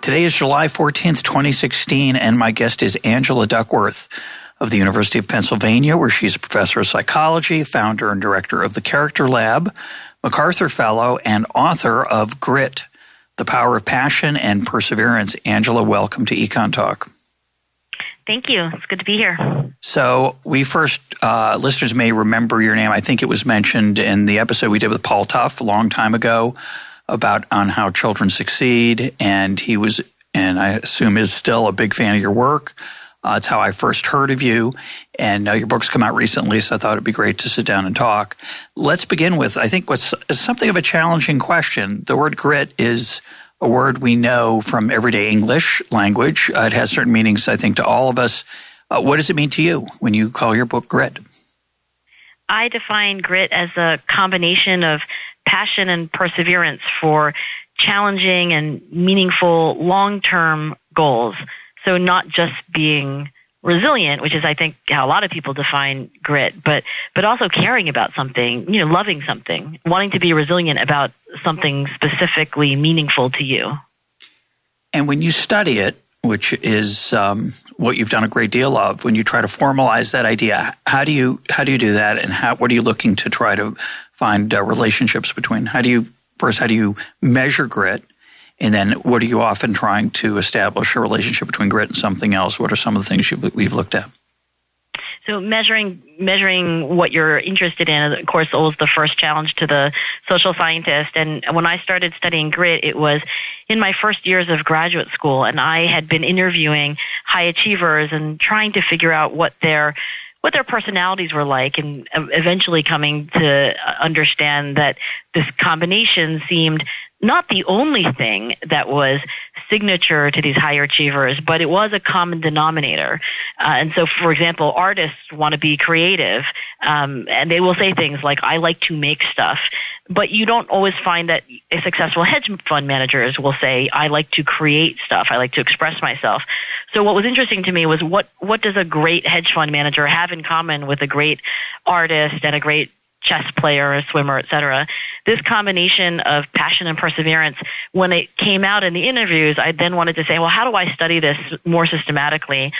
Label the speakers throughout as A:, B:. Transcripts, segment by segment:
A: Today is July 14th, 2016, and my guest is Angela Duckworth of the University of Pennsylvania, where she's a professor of psychology, founder and director of the Character Lab, MacArthur Fellow, and author of Grit, The Power of Passion and Perseverance. Angela, welcome to Econ Talk.
B: Thank you. It's good to be here.
A: So, we first, uh, listeners may remember your name. I think it was mentioned in the episode we did with Paul Tough a long time ago about on how children succeed. And he was, and I assume is still a big fan of your work. Uh, it's how I first heard of you. And uh, your book's come out recently, so I thought it'd be great to sit down and talk. Let's begin with, I think, what's something of a challenging question. The word grit is a word we know from everyday English language. Uh, it has certain meanings, I think, to all of us. Uh, what does it mean to you when you call your book grit?
B: I define grit as a combination of passion and perseverance for challenging and meaningful long term goals. So, not just being resilient, which is I think how a lot of people define grit, but but also caring about something, you know, loving something, wanting to be resilient about something specifically meaningful to you.
A: And when you study it, which is um, what you've done a great deal of, when you try to formalize that idea, how do you how do you do that, and how what are you looking to try to find uh, relationships between? How do you first how do you measure grit? And then, what are you often trying to establish a relationship between grit and something else? What are some of the things you've, you've looked at?
B: So measuring measuring what you're interested in, of course, was the first challenge to the social scientist. And when I started studying grit, it was in my first years of graduate school, and I had been interviewing high achievers and trying to figure out what their what their personalities were like and eventually coming to understand that this combination seemed not the only thing that was signature to these higher achievers, but it was a common denominator. Uh, and so, for example, artists want to be creative, um, and they will say things like, I like to make stuff. But you don't always find that a successful hedge fund managers will say, I like to create stuff. I like to express myself. So what was interesting to me was what, what does a great hedge fund manager have in common with a great artist and a great chess player, a swimmer, etc. This combination of passion and perseverance, when it came out in the interviews, I then wanted to say, well, how do I study this more systematically?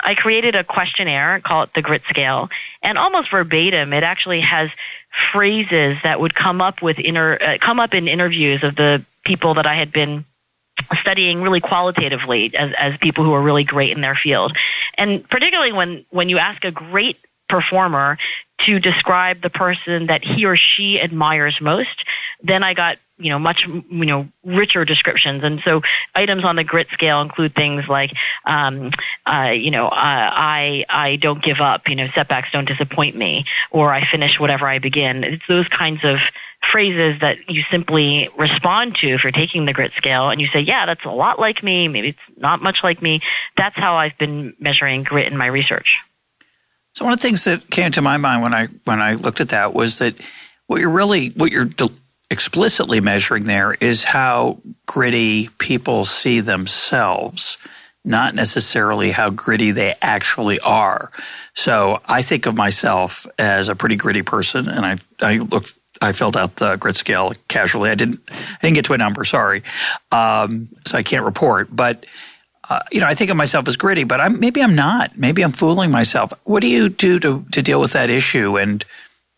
B: I created a questionnaire, call it the grit scale, and almost verbatim, it actually has phrases that would come up with inter, uh, come up in interviews of the people that I had been studying really qualitatively as, as people who are really great in their field. And particularly when, when you ask a great performer to describe the person that he or she admires most, then I got you know much you know richer descriptions. And so items on the grit scale include things like um, uh, you know uh, i i don't give up you know setbacks don't disappoint me or i finish whatever i begin. It's those kinds of phrases that you simply respond to if you're taking the grit scale and you say yeah that's a lot like me. Maybe it's not much like me. That's how i've been measuring grit in my research.
A: So one of the things that came to my mind when I when I looked at that was that what you're really what you're explicitly measuring there is how gritty people see themselves, not necessarily how gritty they actually are. So I think of myself as a pretty gritty person, and I I looked I filled out the grit scale casually. I didn't I didn't get to a number, sorry, um, so I can't report, but uh, you know, I think of myself as gritty, but I'm, maybe I'm not. Maybe I'm fooling myself. What do you do to, to deal with that issue? And,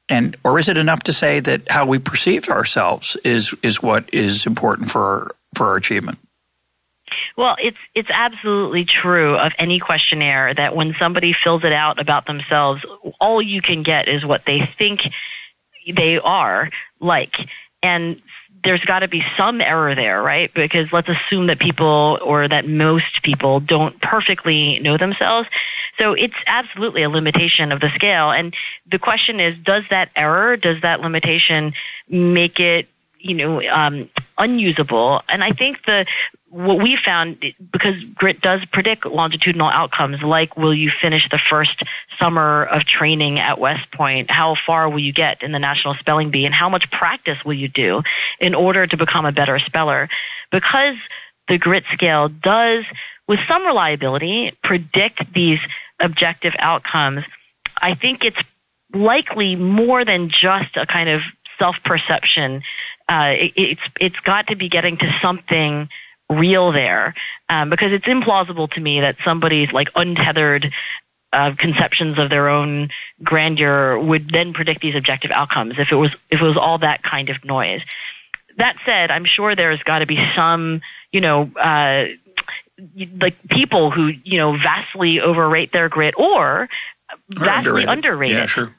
A: and, or is it enough to say that how we perceive ourselves is, is what is important for, our, for our achievement?
B: Well, it's it's absolutely true of any questionnaire that when somebody fills it out about themselves, all you can get is what they think they are like. And there's got to be some error there, right? Because let's assume that people or that most people don't perfectly know themselves. So it's absolutely a limitation of the scale. And the question is, does that error, does that limitation make it, you know, um, unusable. And I think the what we found because grit does predict longitudinal outcomes like will you finish the first summer of training at West Point? How far will you get in the national spelling bee? And how much practice will you do in order to become a better speller? Because the grit scale does with some reliability predict these objective outcomes i think it's likely more than just a kind of self perception uh, it, it's it's got to be getting to something real there um, because it's implausible to me that somebody's like untethered uh, conceptions of their own grandeur would then predict these objective outcomes if it was if it was all that kind of noise. That said, I'm sure there's got to be some, you know, uh, like people who you know vastly overrate their grit or vastly underrated. underrate
A: yeah, sure.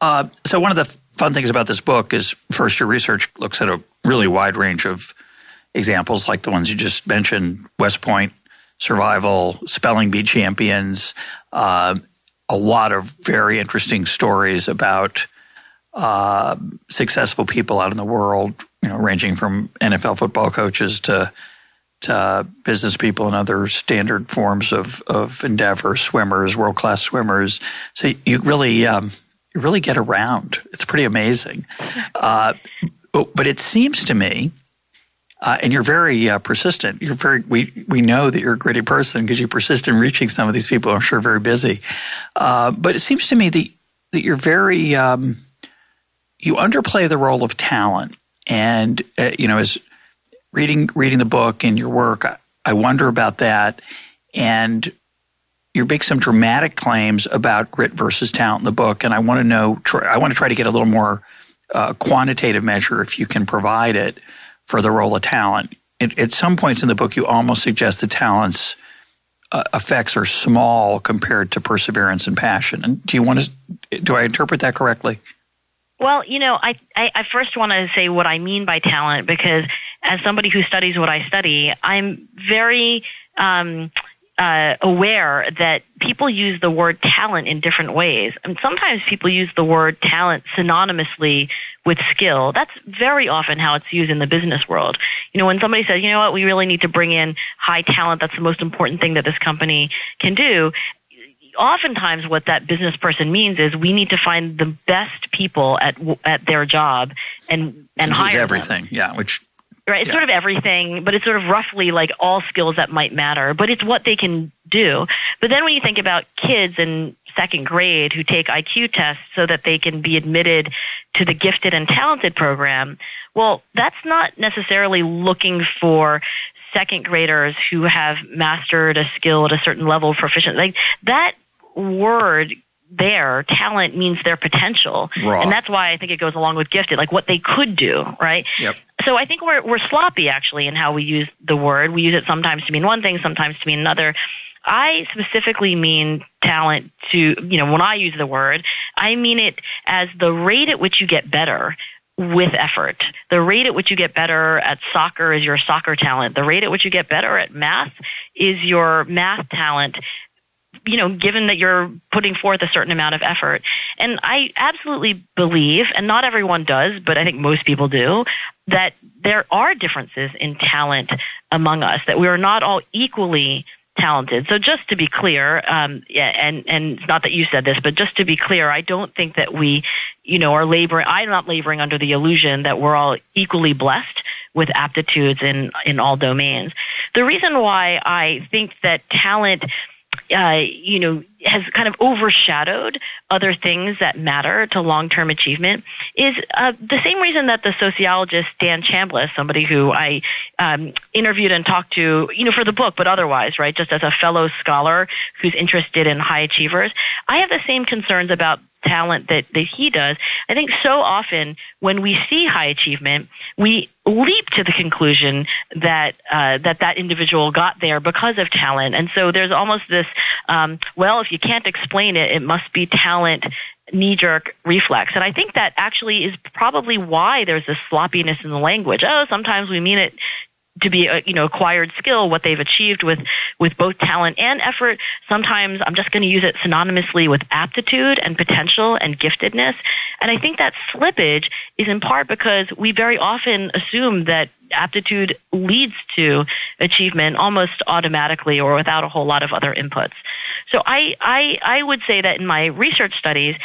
A: Uh, so one of the fun things about this book is first your research looks at a really wide range of examples like the ones you just mentioned West Point, survival, spelling bee champions, uh, a lot of very interesting stories about uh, successful people out in the world, you know, ranging from NFL football coaches to to business people and other standard forms of, of endeavor, swimmers, world class swimmers. So you really um, really get around. It's pretty amazing. Uh, but it seems to me uh, and you're very uh, persistent. You're very we we know that you're a gritty person because you persist in reaching some of these people. I'm sure very busy, uh, but it seems to me that that you're very um, you underplay the role of talent. And uh, you know, as reading reading the book and your work, I, I wonder about that. And you make some dramatic claims about grit versus talent in the book, and I want to know. I want to try to get a little more uh, quantitative measure if you can provide it for the role of talent. At some points in the book, you almost suggest the talent's uh, effects are small compared to perseverance and passion. And do you want to? Do I interpret that correctly?
B: Well, you know, I, I, I first want to say what I mean by talent because as somebody who studies what I study, I'm very um, uh, aware that people use the word talent in different ways. And sometimes people use the word talent synonymously with skill. That's very often how it's used in the business world. You know, when somebody says, you know what, we really need to bring in high talent, that's the most important thing that this company can do. Oftentimes, what that business person means is we need to find the best people at at their job and and hire
A: everything.
B: Them.
A: Yeah, which
B: Right. It's yeah. sort of everything, but it's sort of roughly like all skills that might matter, but it's what they can do. But then when you think about kids in second grade who take IQ tests so that they can be admitted to the gifted and talented program, well, that's not necessarily looking for second graders who have mastered a skill at a certain level of proficiency. Like that word there, talent means their potential.
A: Raw.
B: And that's why I think it goes along with gifted, like what they could do, right?
A: Yep.
B: So I think we're, we're sloppy actually in how we use the word. We use it sometimes to mean one thing, sometimes to mean another. I specifically mean talent to, you know, when I use the word, I mean it as the rate at which you get better with effort. The rate at which you get better at soccer is your soccer talent. The rate at which you get better at math is your math talent you know, given that you're putting forth a certain amount of effort. And I absolutely believe, and not everyone does, but I think most people do, that there are differences in talent among us, that we are not all equally talented. So just to be clear, um, yeah, and and not that you said this, but just to be clear, I don't think that we, you know, are laboring. I'm not laboring under the illusion that we're all equally blessed with aptitudes in in all domains. The reason why I think that talent uh, you know, has kind of overshadowed other things that matter to long-term achievement is uh, the same reason that the sociologist Dan Chambliss, somebody who I um, interviewed and talked to, you know, for the book, but otherwise, right, just as a fellow scholar who's interested in high achievers, I have the same concerns about talent that, that he does. I think so often when we see high achievement, we leap to the conclusion that uh, that that individual got there because of talent, and so there's almost this um, well, if you can't explain it, it must be talent knee jerk reflex. And I think that actually is probably why there's this sloppiness in the language. Oh, sometimes we mean it to be a you know acquired skill what they've achieved with with both talent and effort. Sometimes i'm just going to use it synonymously with aptitude and potential and giftedness. And i think that slippage is in part because we very often assume that aptitude leads to achievement almost automatically or without a whole lot of other inputs. So i i i would say that in my research studies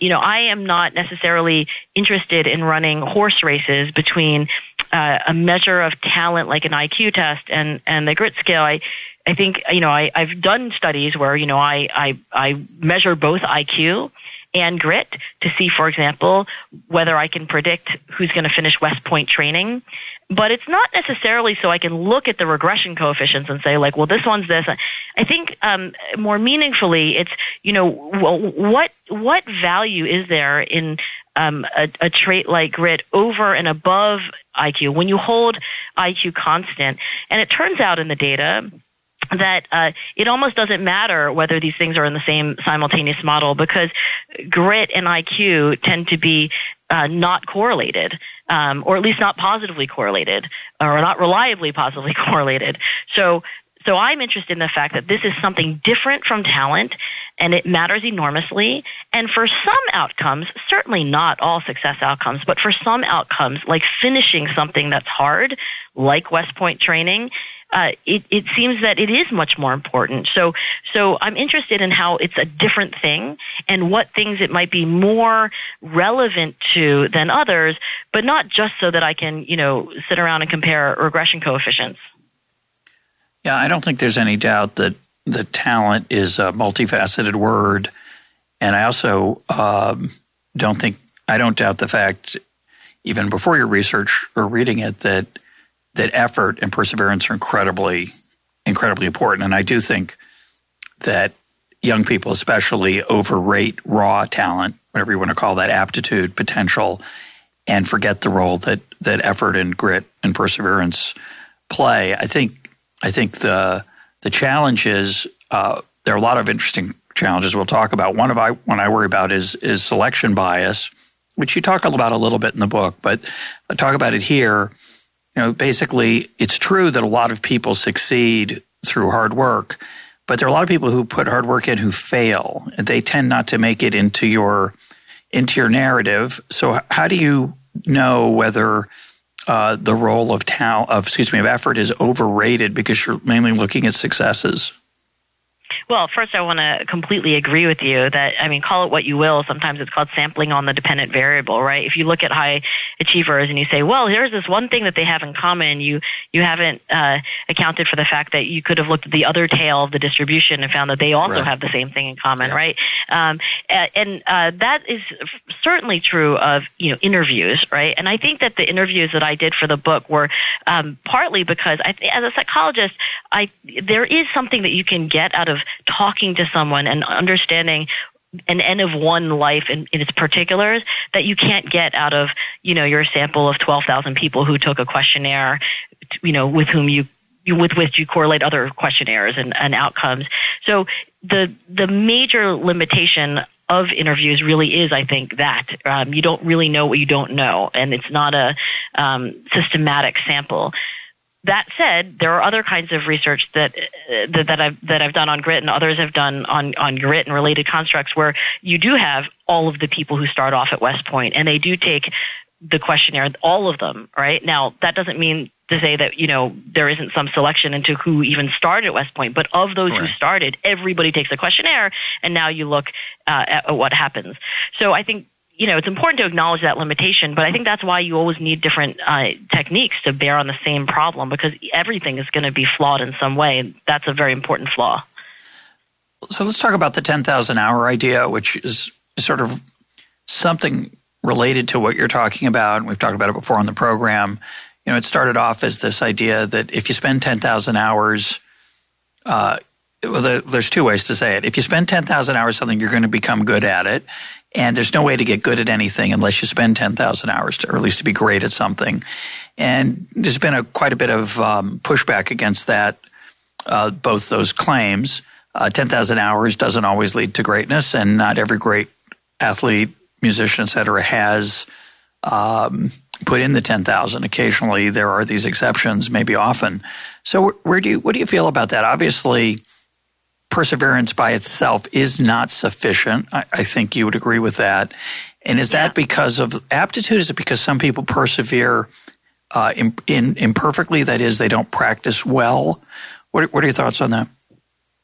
B: you know, I am not necessarily interested in running horse races between uh, a measure of talent like an IQ test and and the grit scale. I I think you know I I've done studies where you know I I I measure both IQ and grit to see, for example, whether I can predict who's going to finish West Point training. But it's not necessarily so I can look at the regression coefficients and say, like, well, this one's this. I think um, more meaningfully, it's you know, what what value is there in um, a, a trait like grit over and above IQ when you hold IQ constant? And it turns out in the data that uh, it almost doesn't matter whether these things are in the same simultaneous model because grit and IQ tend to be uh, not correlated, um, or at least not positively correlated, or not reliably positively correlated. So, so I'm interested in the fact that this is something different from talent, and it matters enormously. And for some outcomes, certainly not all success outcomes, but for some outcomes, like finishing something that's hard, like West Point training, uh, it, it seems that it is much more important. So, so I'm interested in how it's a different thing and what things it might be more relevant to than others, but not just so that I can, you know, sit around and compare regression coefficients.
A: Yeah, I don't think there's any doubt that the talent is a multifaceted word, and I also um, don't think I don't doubt the fact, even before your research or reading it, that that effort and perseverance are incredibly, incredibly important. And I do think that young people, especially, overrate raw talent, whatever you want to call that, aptitude, potential, and forget the role that that effort and grit and perseverance play. I think I think the the challenge is uh, there are a lot of interesting challenges we'll talk about. One of I one I worry about is is selection bias, which you talk about a little bit in the book, but I talk about it here know, basically, it's true that a lot of people succeed through hard work, but there are a lot of people who put hard work in who fail, they tend not to make it into your into your narrative. So, how do you know whether uh, the role of talent, of excuse me, of effort is overrated because you're mainly looking at successes?
B: Well, first, I want to completely agree with you that, I mean, call it what you will. Sometimes it's called sampling on the dependent variable, right? If you look at high achievers and you say, well, here's this one thing that they have in common, you, you haven't uh, accounted for the fact that you could have looked at the other tail of the distribution and found that they also right. have the same thing in common, yeah. right? Um, and uh, that is certainly true of, you know, interviews, right? And I think that the interviews that I did for the book were um, partly because I, as a psychologist, I, there is something that you can get out of talking to someone and understanding an N of one life in, in, its particulars that you can't get out of, you know, your sample of 12,000 people who took a questionnaire, you know, with whom you, with which you correlate other questionnaires and, and outcomes. So the, the major limitation of interviews really is, I think, that um, you don't really know what you don't know, and it's not a um, systematic sample. That said, there are other kinds of research that, uh, that that I've that I've done on grit and others have done on on grit and related constructs where you do have all of the people who start off at West Point and they do take the questionnaire, all of them, right? Now, that doesn't mean to say that, you know, there isn't some selection into who even started at West Point, but of those right. who started, everybody takes the questionnaire and now you look uh, at, at what happens. So I think you know, it's important to acknowledge that limitation, but I think that's why you always need different uh, techniques to bear on the same problem because everything is going to be flawed in some way. And that's a very important flaw.
A: So let's talk about the 10,000 hour idea, which is sort of something related to what you're talking about. And we've talked about it before on the program. You know, it started off as this idea that if you spend 10,000 hours, uh, well, there's two ways to say it. If you spend 10,000 hours something, you're going to become good at it. And there's no way to get good at anything unless you spend 10,000 hours, to, or at least to be great at something. And there's been a, quite a bit of um, pushback against that, uh, both those claims. Uh, 10,000 hours doesn't always lead to greatness, and not every great athlete, musician, et cetera, has um, put in the 10,000. Occasionally, there are these exceptions, maybe often. So, where do you, what do you feel about that? Obviously, perseverance by itself is not sufficient. I, I think you would agree with that. And is yeah. that because of aptitude? Is it because some people persevere uh, in, in, imperfectly? That is, they don't practice well. What, what are your thoughts on that?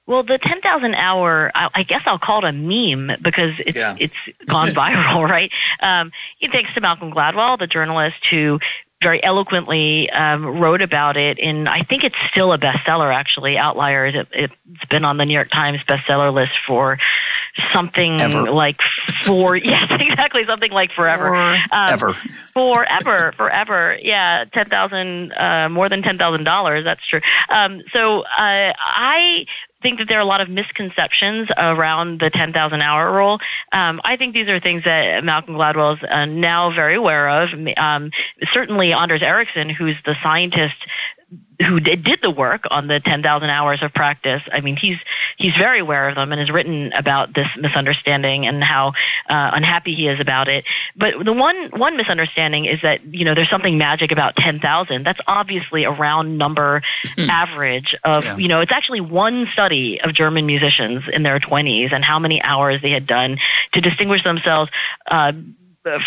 B: Well, the 10,000 hour, I, I, guess I'll call it a meme because it's, yeah. it's gone viral, right? Um, thanks to Malcolm Gladwell, the journalist who very eloquently um, wrote about it in I think it's still a bestseller actually. Outliers it, has been on the New York Times bestseller list for something
A: ever.
B: like four yes exactly something like forever.
A: Um, ever.
B: forever forever. Yeah ten thousand uh, more than ten thousand dollars that's true. Um, so uh, I think that there are a lot of misconceptions around the 10,000 hour rule. Um, I think these are things that Malcolm Gladwell is uh, now very aware of. Um, certainly, Anders Ericsson, who's the scientist who did, did the work on the 10,000 hours of practice. I mean, he's he's very aware of them and has written about this misunderstanding and how uh, unhappy he is about it. But the one one misunderstanding is that you know there's something magic about 10,000. That's obviously a round number hmm. average of yeah. you know it's actually one study of German musicians in their 20s and how many hours they had done to distinguish themselves. Uh,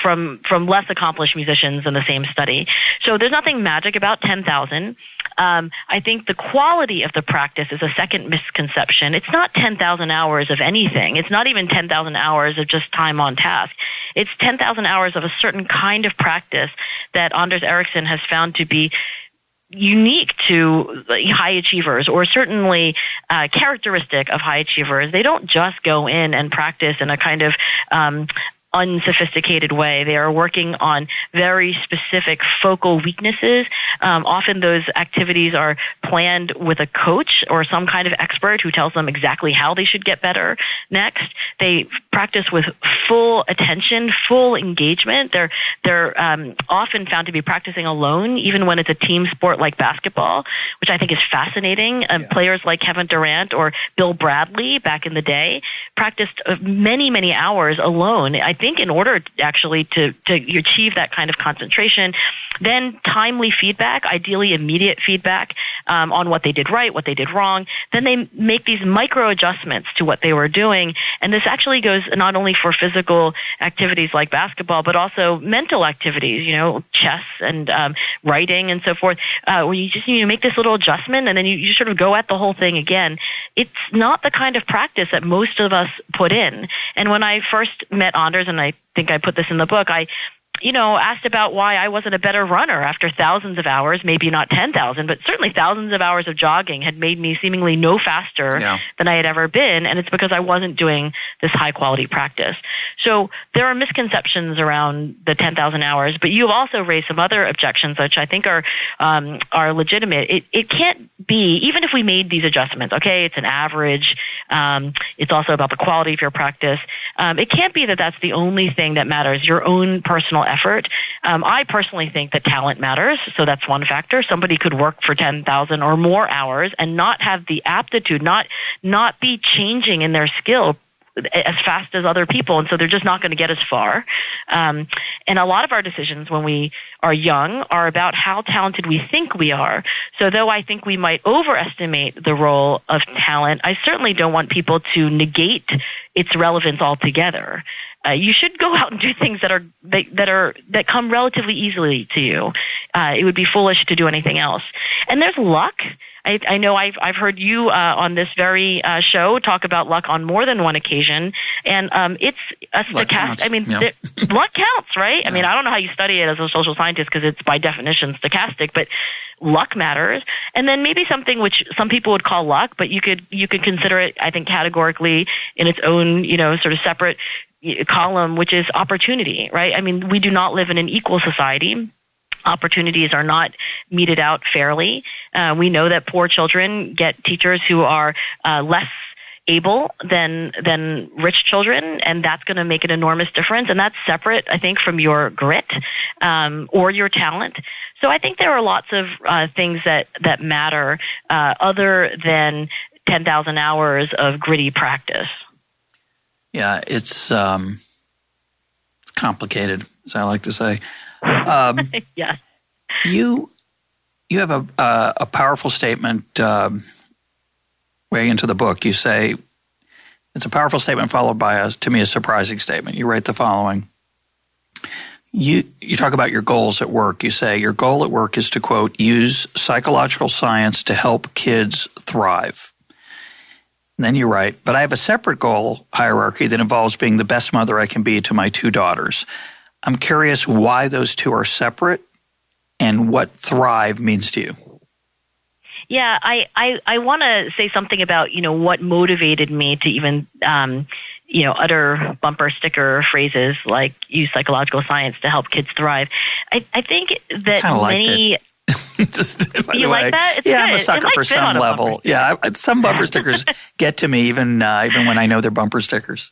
B: from from less accomplished musicians in the same study. So there's nothing magic about 10,000. Um, I think the quality of the practice is a second misconception. It's not 10,000 hours of anything. It's not even 10,000 hours of just time on task. It's 10,000 hours of a certain kind of practice that Anders Ericsson has found to be unique to high achievers or certainly uh, characteristic of high achievers. They don't just go in and practice in a kind of um, unsophisticated way. They are working on very specific focal weaknesses. Um, often those activities are planned with a coach or some kind of expert who tells them exactly how they should get better next. They practice with full attention, full engagement. They're they're um, often found to be practicing alone, even when it's a team sport like basketball, which I think is fascinating. Um, yeah. Players like Kevin Durant or Bill Bradley back in the day practiced uh, many many hours alone. I think in order actually to, to achieve that kind of concentration, then timely feedback, ideally immediate feedback um, on what they did right, what they did wrong. Then they make these micro adjustments to what they were doing. And this actually goes not only for physical activities like basketball, but also mental activities, you know, chess and um, writing and so forth, uh, where you just you know, make this little adjustment and then you, you sort of go at the whole thing again. It's not the kind of practice that most of us put in. And when I first met Anders and I think I put this in the book, I you know, asked about why I wasn't a better runner after thousands of hours, maybe not 10,000, but certainly thousands of hours of jogging had made me seemingly no faster yeah. than I had ever been. And it's because I wasn't doing this high quality practice. So there are misconceptions around the 10,000 hours, but you've also raised some other objections, which I think are, um, are legitimate. It, it can't be, even if we made these adjustments, okay, it's an average. Um, it's also about the quality of your practice. Um, it can't be that that's the only thing that matters, your own personal effort. Um, I personally think that talent matters, so that's one factor. Somebody could work for 10,000 or more hours and not have the aptitude, not, not be changing in their skill as fast as other people, and so they're just not going to get as far. Um, and a lot of our decisions when we are young are about how talented we think we are. So though I think we might overestimate the role of talent, I certainly don't want people to negate its relevance altogether. Uh, you should go out and do things that are that, that are that come relatively easily to you. Uh, it would be foolish to do anything else. And there's luck. I, I know I've I've heard you uh, on this very uh, show talk about luck on more than one occasion, and um, it's a stochastic. I mean, yeah. luck counts, right? Yeah. I mean, I don't know how you study it as a social scientist because it's by definition stochastic, but luck matters. And then maybe something which some people would call luck, but you could you could consider it, I think, categorically in its own, you know, sort of separate column, which is opportunity, right? I mean, we do not live in an equal society opportunities are not meted out fairly. Uh, we know that poor children get teachers who are uh, less able than than rich children, and that's going to make an enormous difference. And that's separate, I think, from your grit um, or your talent. So I think there are lots of uh, things that that matter uh, other than ten thousand hours of gritty practice.
A: Yeah, it's. Um complicated, as I like to say. Um,
B: yes.
A: You you have a uh, a powerful statement um, way into the book. You say it's a powerful statement followed by a to me a surprising statement. You write the following. You you talk about your goals at work. You say your goal at work is to quote use psychological science to help kids thrive. And then you write, but I have a separate goal hierarchy that involves being the best mother I can be to my two daughters. I'm curious why those two are separate and what thrive means to you.
B: Yeah, I, I, I want to say something about, you know, what motivated me to even, um, you know, utter bumper sticker phrases like use psychological science to help kids thrive. I, I think that many.
A: Just,
B: you
A: way,
B: like that? It's
A: yeah,
B: good.
A: I'm a sucker for some level. Yeah, some bumper stickers get to me even uh, even when I know they're bumper stickers.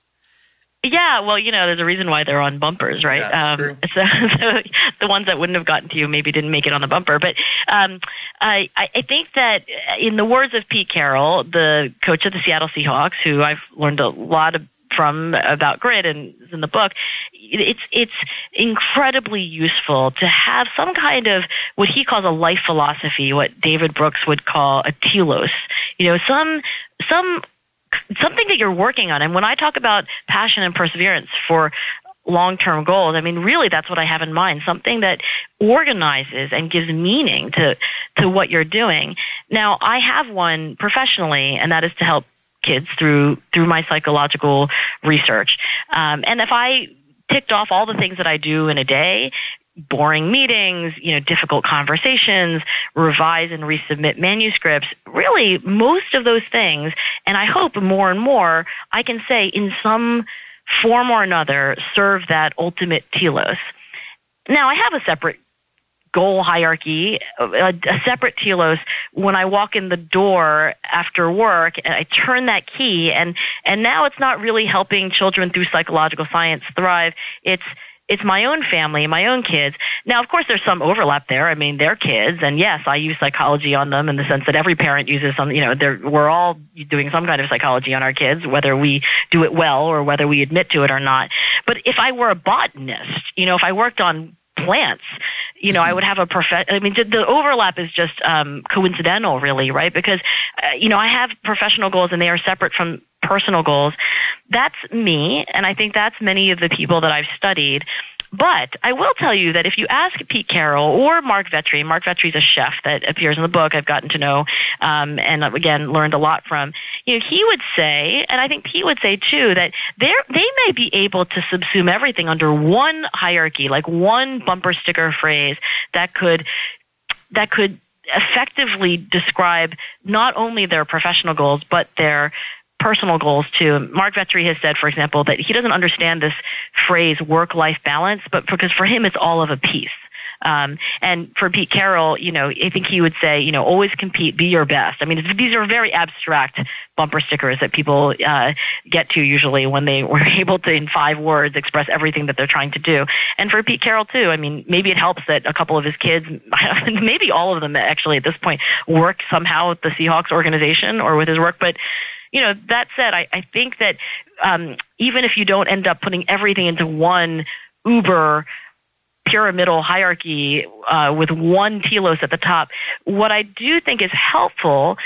B: Yeah, well, you know, there's a reason why they're on bumpers, right?
A: Yeah,
B: um, so, so, the ones that wouldn't have gotten to you maybe didn't make it on the bumper. But um, I, I think that in the words of Pete Carroll, the coach of the Seattle Seahawks, who I've learned a lot of, from about grit and in the book, it's it's incredibly useful to have some kind of what he calls a life philosophy, what David Brooks would call a telos. You know, some some something that you're working on. And when I talk about passion and perseverance for long-term goals, I mean, really that's what I have in mind, something that organizes and gives meaning to, to what you're doing. Now, I have one professionally, and that is to help kids through, through my psychological research. Um, and if I ticked off all the things that I do in a day, boring meetings, you know, difficult conversations, revise and resubmit manuscripts, really most of those things, and I hope more and more, I can say in some form or another serve that ultimate telos. Now I have a separate goal hierarchy, a, a, separate telos when I walk in the door after work and I turn that key and, and now it's not really helping children through psychological science thrive. It's, it's my own family, my own kids. Now, of course, there's some overlap there. I mean, they're kids, and yes, I use psychology on them in the sense that every parent uses some. You know, we're all doing some kind of psychology on our kids, whether we do it well or whether we admit to it or not. But if I were a botanist, you know, if I worked on plants, you know, I would have a prof. I mean, the overlap is just um, coincidental, really, right? Because, uh, you know, I have professional goals and they are separate from personal goals. That's me, and I think that's many of the people that I've studied. But I will tell you that if you ask Pete Carroll or Mark Vetri, Mark Vetri is a chef that appears in the book I've gotten to know um, and again learned a lot from. You know, he would say, and I think Pete would say too, that they may be able to subsume everything under one hierarchy, like one bumper sticker phrase that could that could effectively describe not only their professional goals but their personal goals too. Mark Vetri has said, for example, that he doesn't understand this phrase work-life balance, but because for him it's all of a piece. Um, and for Pete Carroll, you know, I think he would say, you know, always compete, be your best. I mean, these are very abstract bumper stickers that people uh, get to usually when they were able to, in five words, express everything that they're trying to do. And for Pete Carroll too, I mean, maybe it helps that a couple of his kids, maybe all of them actually at this point, work somehow with the Seahawks organization or with his work, but you know, that said, I, I think that um, even if you don't end up putting everything into one uber pyramidal hierarchy uh, with one telos at the top, what I do think is helpful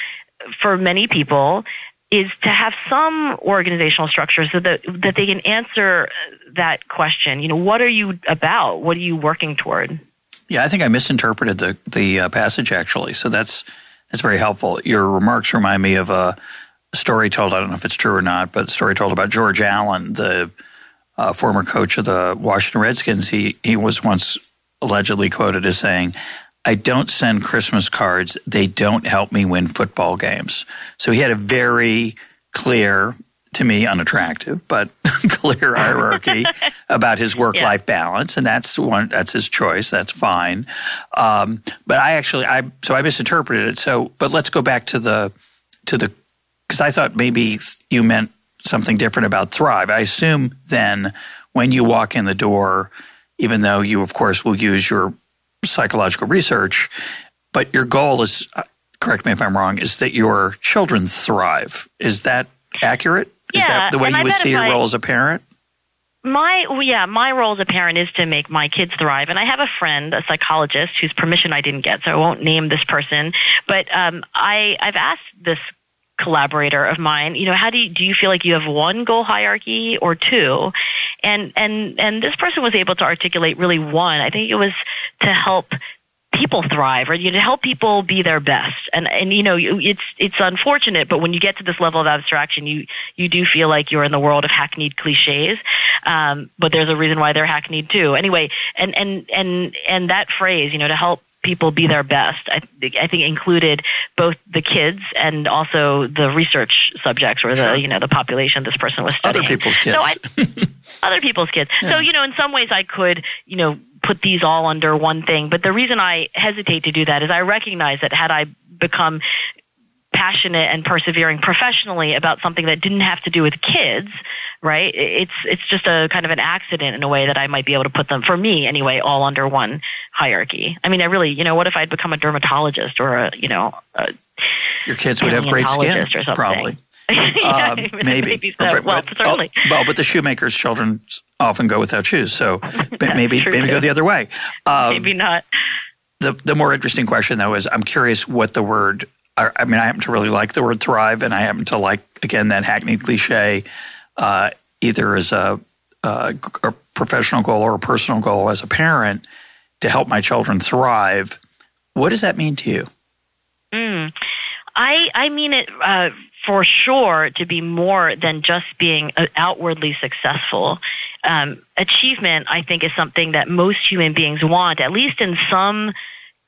B: for many people is to have some organizational structure so that that they can answer that question. You know, what are you about? What are you working toward?
A: Yeah, I think I misinterpreted the the uh, passage actually. So that's that's very helpful. Your remarks remind me of a story told. I don't know if it's true or not, but a story told about George Allen, the uh, former coach of the Washington Redskins. He he was once allegedly quoted as saying, "I don't send Christmas cards; they don't help me win football games." So he had a very clear, to me, unattractive but clear hierarchy about his work-life yeah. balance, and that's one. That's his choice. That's fine. Um, but I actually, I so I misinterpreted it. So, but let's go back to the to the because I thought maybe you meant something different about Thrive. I assume then when you walk in the door, even though you, of course, will use your psychological research, but your goal is, uh, correct me if I'm wrong, is that your children thrive. Is that accurate?
B: Yeah,
A: is that the way you would see your
B: I,
A: role as a parent?
B: my well, yeah my role as a parent is to make my kids thrive and i have a friend a psychologist whose permission i didn't get so i won't name this person but um i i've asked this collaborator of mine. You know how do you do you feel like you have one goal hierarchy or two? And and and this person was able to articulate really one. I think it was to help people thrive or you know, to help people be their best. And and you know it's it's unfortunate but when you get to this level of abstraction you you do feel like you're in the world of hackneyed cliches. Um, but there's a reason why they're hackneyed too. Anyway and and and and that phrase you know to help people be their best I, I think included both the kids and also the research subjects or the sure. you know the population this person was studying
A: other people's kids
B: so I, other people's kids yeah. so you know in some ways I could you know put these all under one thing. But the reason I hesitate to do that is I recognize that had I become passionate and persevering professionally about something that didn't have to do with kids, right? It's it's just a kind of an accident in a way that I might be able to put them for me anyway all under one hierarchy. I mean, I really, you know, what if I'd become a dermatologist or a, you know, a
A: your kids would have great skin or something. probably.
B: yeah, um, maybe. So. But, well, certainly.
A: Oh, well, but the shoemaker's children often go without shoes, so maybe maybe go the other way.
B: Um, maybe not.
A: The the more interesting question though is I'm curious what the word. I mean, I happen to really like the word thrive, and I happen to like again that hackneyed cliche, uh, either as a, a, a professional goal or a personal goal as a parent to help my children thrive. What does that mean to you?
B: Mm. I I mean it uh, for sure to be more than just being uh, outwardly successful. Um, achievement, I think, is something that most human beings want, at least in some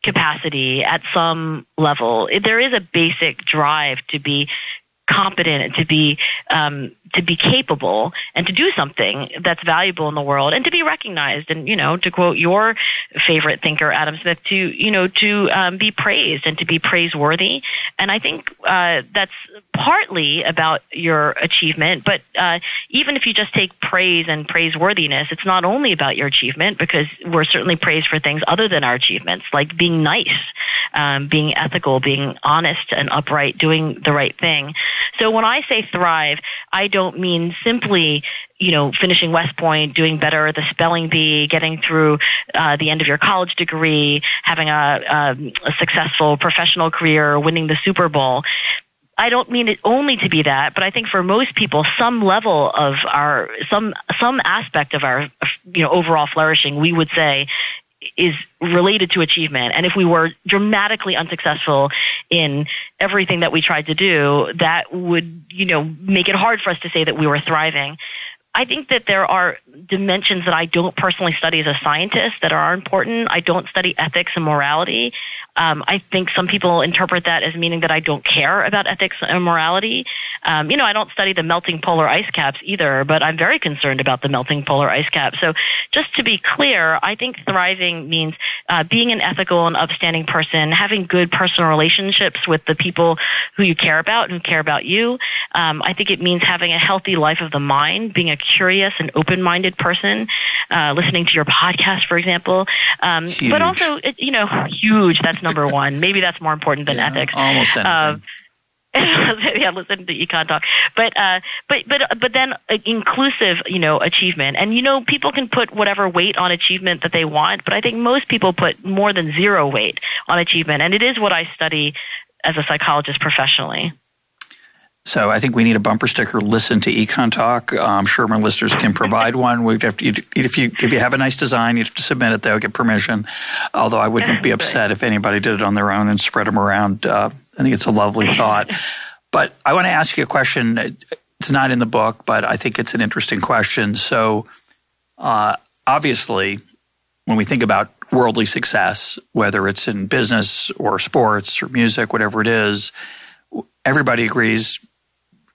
B: capacity, at some level. There is a basic drive to be competent to be um, to be capable and to do something that's valuable in the world and to be recognized and you know to quote your favorite thinker Adam Smith to you know to um, be praised and to be praiseworthy. And I think uh, that's partly about your achievement but uh, even if you just take praise and praiseworthiness it's not only about your achievement because we're certainly praised for things other than our achievements like being nice um, being ethical being honest and upright doing the right thing. So when I say thrive I don't don't mean simply you know, finishing West Point, doing better at the spelling bee, getting through uh, the end of your college degree, having a, a, a successful professional career, winning the Super Bowl. I don't mean it only to be that, but I think for most people, some level of our, some, some aspect of our, you know, overall flourishing, we would say is related to achievement. And if we were dramatically unsuccessful in everything that we tried to do, that would, you know, make it hard for us to say that we were thriving. I think that there are dimensions that I don't personally study as a scientist that are important. I don't study ethics and morality. Um, I think some people interpret that as meaning that I don't care about ethics and morality. Um, you know, I don't study the melting polar ice caps either, but I'm very concerned about the melting polar ice caps. So, just to be clear, I think thriving means uh, being an ethical and upstanding person, having good personal relationships with the people who you care about and who care about you. Um, I think it means having a healthy life of the mind, being a curious and open-minded person, uh, listening to your podcast, for example. Um, but also, you know, huge. That's number one. Maybe that's more important than
A: yeah,
B: ethics.
A: Almost anything. Uh,
B: yeah, listen to econ talk, but uh, but but but then uh, inclusive, you know, achievement, and you know, people can put whatever weight on achievement that they want, but I think most people put more than zero weight on achievement, and it is what I study as a psychologist professionally.
A: So I think we need a bumper sticker. Listen to Econ Talk. I'm sure my listeners can provide one. We'd have to, if you if you have a nice design, you have to submit it. They'll get permission. Although I wouldn't be upset if anybody did it on their own and spread them around. Uh, I think it's a lovely thought. but I want to ask you a question. It's not in the book, but I think it's an interesting question. So uh, obviously, when we think about worldly success, whether it's in business or sports or music, whatever it is, everybody agrees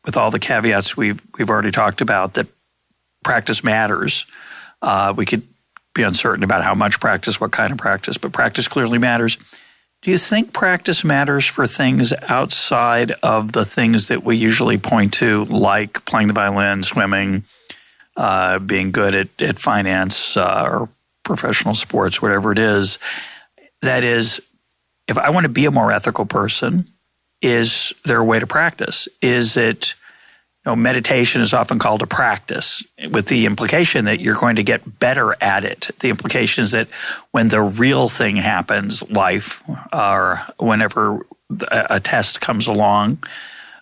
A: with all the caveats we've we've already talked about that practice matters. Uh, we could be uncertain about how much practice, what kind of practice, but practice clearly matters. Do you think practice matters for things outside of the things that we usually point to, like playing the violin, swimming, uh, being good at, at finance uh, or professional sports, whatever it is? That is, if I want to be a more ethical person, is there a way to practice? Is it know, meditation is often called a practice with the implication that you're going to get better at it. The implication is that when the real thing happens, life, or whenever a test comes along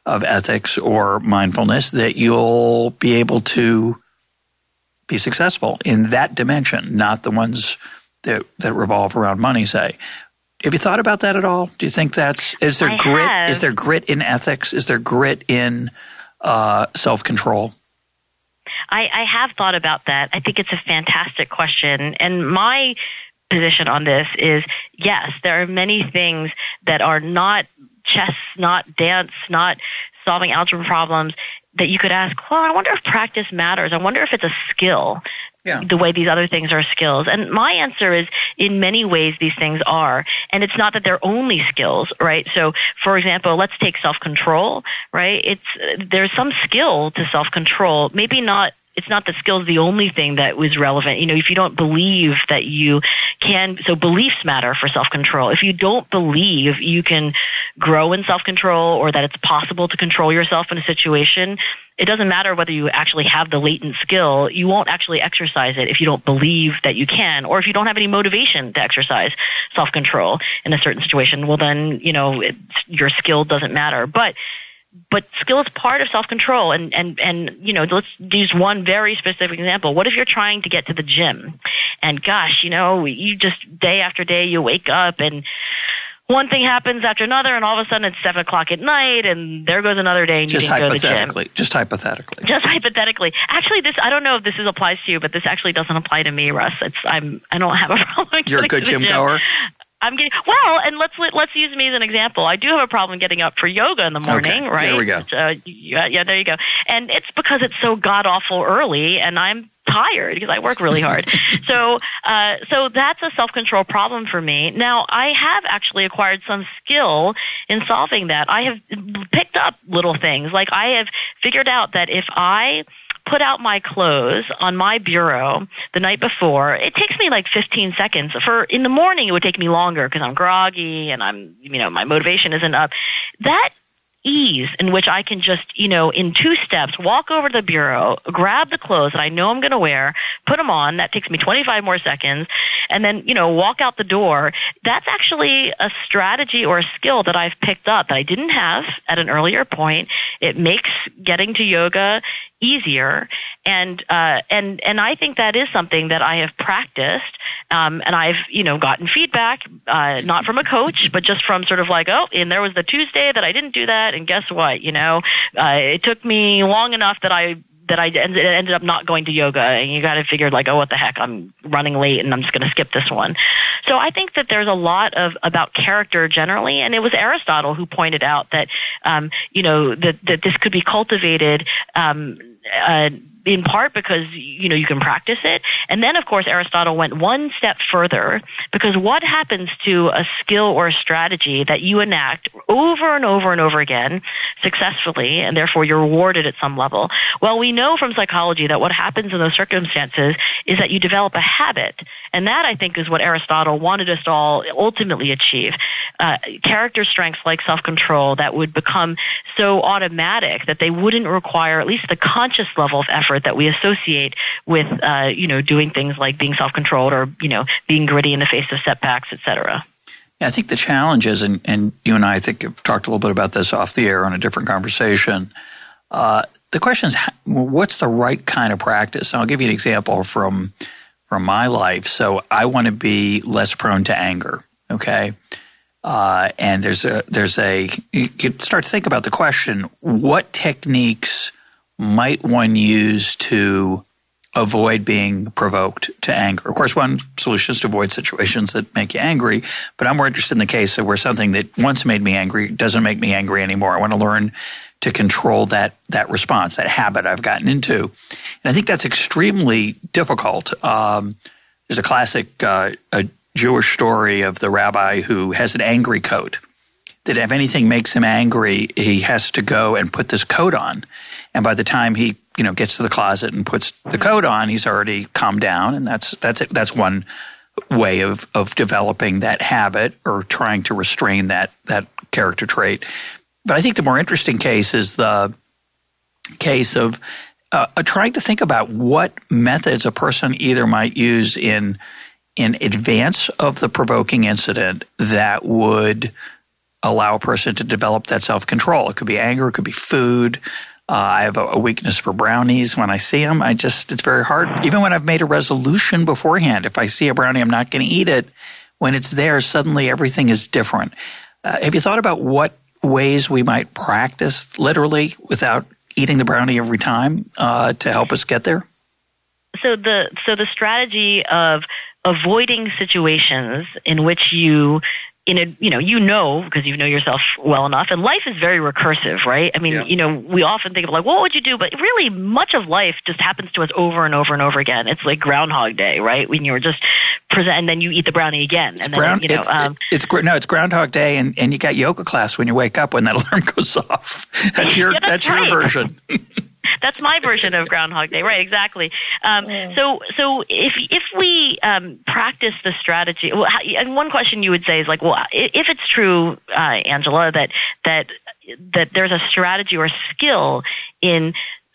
A: of ethics or mindfulness, that you'll be able to be successful in that dimension, not the ones that, that revolve around money, say. Have you thought about that at all? Do you think that's is there
B: I
A: grit?
B: have.
A: Is there grit in ethics? Is there grit in uh, self control?
B: I, I have thought about that. I think it's a fantastic question. And my position on this is yes, there are many things that are not chess, not dance, not solving algebra problems that you could ask, well, I wonder if practice matters. I wonder if it's a skill.
A: Yeah.
B: The way these other things are skills. And my answer is in many ways these things are. And it's not that they're only skills, right? So, for example, let's take self-control, right? It's, there's some skill to self-control. Maybe not it's not that skills the only thing that was relevant. You know, if you don't believe that you can, so beliefs matter for self-control. If you don't believe you can grow in self-control or that it's possible to control yourself in a situation, it doesn't matter whether you actually have the latent skill. You won't actually exercise it if you don't believe that you can, or if you don't have any motivation to exercise self-control in a certain situation. Well, then, you know, your skill doesn't matter. But but skill is part of self-control and, and, and, you know, let's use one very specific example. What if you're trying to get to the gym and gosh, you know, you just day after day you wake up and one thing happens after another and all of a sudden it's seven o'clock at night and there goes another day and you
A: Just
B: didn't go to the gym.
A: hypothetically. Just hypothetically.
B: Just hypothetically. Actually, this I don't know if this is applies to you, but this actually doesn't apply to me, Russ. It's I'm I don't have a problem.
A: You're a good gym
B: gym.
A: goer.
B: I'm getting well, and let's let's use me as an example. I do have a problem getting up for yoga in the morning,
A: Okay,
B: right?
A: there we go.
B: Uh, yeah, yeah, there you go. And it's because it's so god awful early, and I'm tired because I work really hard. so, uh, so that's a self control problem for me. Now, I have actually acquired some skill in solving that. I have picked up little things like I have figured out that if I put out my clothes on my bureau the night before. It takes me like 15 seconds. For in the morning, it would take me longer because I'm groggy and I'm, you know, my motivation isn't up. That ease in which I can just, you know, in two steps, walk over to the bureau, grab the clothes that I know I'm going to wear, put them on. That takes me 25 more seconds. And then, you know, walk out the door. That's actually a strategy or a skill that I've picked up that I didn't have at an earlier point. It makes getting to yoga easier. And uh, and and I think that is something that I have practiced um, and I've you know gotten feedback uh, not from a coach but just from sort of like oh and there was the Tuesday that I didn't do that and guess what you know? Uh, it took me long enough that I that I ended, ended up not going to yoga and you got to figure like oh what the heck I'm running late and I'm just going to skip this one. So I think that there's a lot of about character generally and it was Aristotle who pointed out that um, you know that that this could be cultivated um, uh, in part because you know you can practice it. And then of course aristotle went one step further because what happens to a skill or a strategy that you enact over and over and over again successfully and therefore you're rewarded at some level? Well we know from psychology that what happens in those circumstances is that you develop a habit and that i think is what aristotle wanted us to all ultimately achieve uh, character strengths like self-control that would become so automatic that they wouldn't require at least the conscious level of effort that we associate with, uh, you know, doing things like being self-controlled or, you know, being gritty in the face of setbacks, et cetera.
A: Yeah, I think the challenge is, and, and you and I, I think have talked a little bit about this off the air on a different conversation. Uh, the question is, what's the right kind of practice? And I'll give you an example from from my life. So I want to be less prone to anger. Okay, uh, and there's a there's a you could start to think about the question: What techniques might one use to avoid being provoked to anger? Of course, one solution is to avoid situations that make you angry. But I'm more interested in the case of where something that once made me angry doesn't make me angry anymore. I want to learn to control that that response, that habit I've gotten into, and I think that's extremely difficult. Um, there's a classic uh, a Jewish story of the rabbi who has an angry coat. That if anything makes him angry, he has to go and put this coat on, and by the time he you know gets to the closet and puts the coat on, he's already calmed down, and that's that's it. that's one way of of developing that habit or trying to restrain that that character trait. But I think the more interesting case is the case of uh, trying to think about what methods a person either might use in in advance of the provoking incident that would allow a person to develop that self control. It could be anger, it could be food. Uh, I have a, a, weakness for brownies. When I see them, I just, it's very hard. Even when I've made a resolution beforehand, if I see a brownie, I'm not going to eat it. When it's there, suddenly everything is different. Uh, have you thought about what ways we might practice literally without eating the brownie every time uh, to help us get there?
B: So the so the strategy of avoiding situations in which you in a you know you know because you know yourself well enough and life is very recursive right? I mean yeah. you know we often think of like what would you do? But really much of life just happens to us over and over and over again. It's like groundhog day right? When you're just present and then you eat the brownie again.
A: It's
B: and
A: then brown, you know it's, um, it's no it's groundhog day and, and you got yoga class when you wake up when that alarm goes off. That's your
B: yeah, that's,
A: that's right. your version
B: that's my version of Groundhog Day, right? Exactly. Um, So, so if if we um, practice the strategy, well, and one question you would say is like, well, if it's true, uh, Angela, that that that there's a strategy or skill in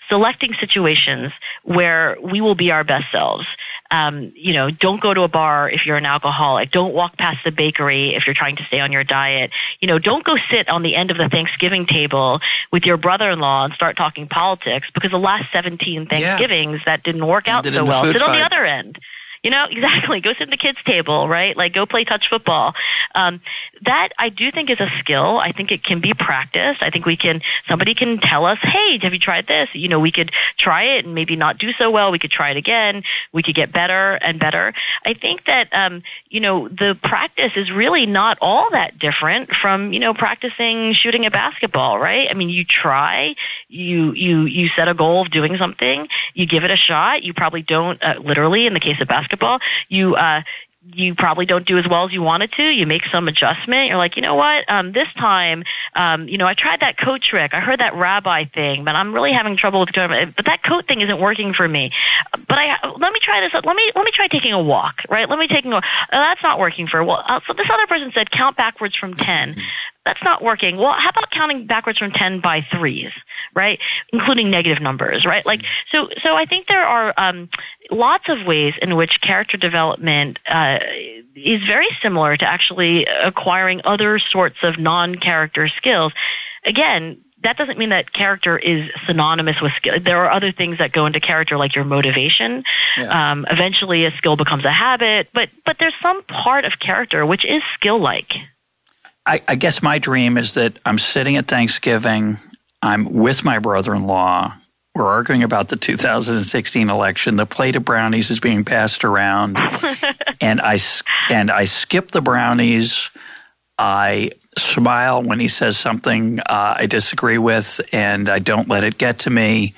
B: selecting situations where we will be our best selves um, you know, don't go to a bar if you're an alcoholic. Don't walk past the bakery if you're trying to stay on your diet. You know, don't go sit on the end of the Thanksgiving table with your brother-in-law and start talking politics because the last 17 Thanksgivings yeah. that didn't work out so well. Sit on the other end. You know, exactly. Go sit at the kids' table, right? Like go play touch football. Um, that I do think is a skill. I think it can be practiced. I think we can, somebody can tell us, hey, have you tried this? You know, we could try it and maybe not do so well. We could try it again. We could get better and better. I think that, um, you know, the practice is really not all that different from, you know, practicing shooting a basketball, right? I mean, you try, you, you, you set a goal of doing something, you give it a shot. You probably don't, uh, literally in the case of basketball, you, uh, you probably don't do as well as you wanted to. You make some adjustment. You're like, you know what? Um, this time, um, you know, I tried that coat trick. I heard that rabbi thing, but I'm really having trouble with. But that coat thing isn't working for me. But I let me try this. Let me let me try taking a walk. Right? Let me taking a. Walk. Oh, that's not working for. Well, uh, so this other person said count backwards from ten that's not working. Well, how about counting backwards from 10 by threes, right? Including negative numbers, right? Like, so, so I think there are, um, lots of ways in which character development, uh, is very similar to actually acquiring other sorts of non-character skills. Again, that doesn't mean that character is synonymous with skill. There are other things that go into character, like your motivation. Yeah. Um, eventually, a skill becomes a habit, but but there's some part of character which is skill-like.
A: I, I guess my dream is that I'm sitting at Thanksgiving. I'm with my brother in law. We're arguing about the 2016 election. The plate of brownies is being passed around, and I and I skip the brownies. I smile when he says something uh, I disagree with, and I don't let it get to me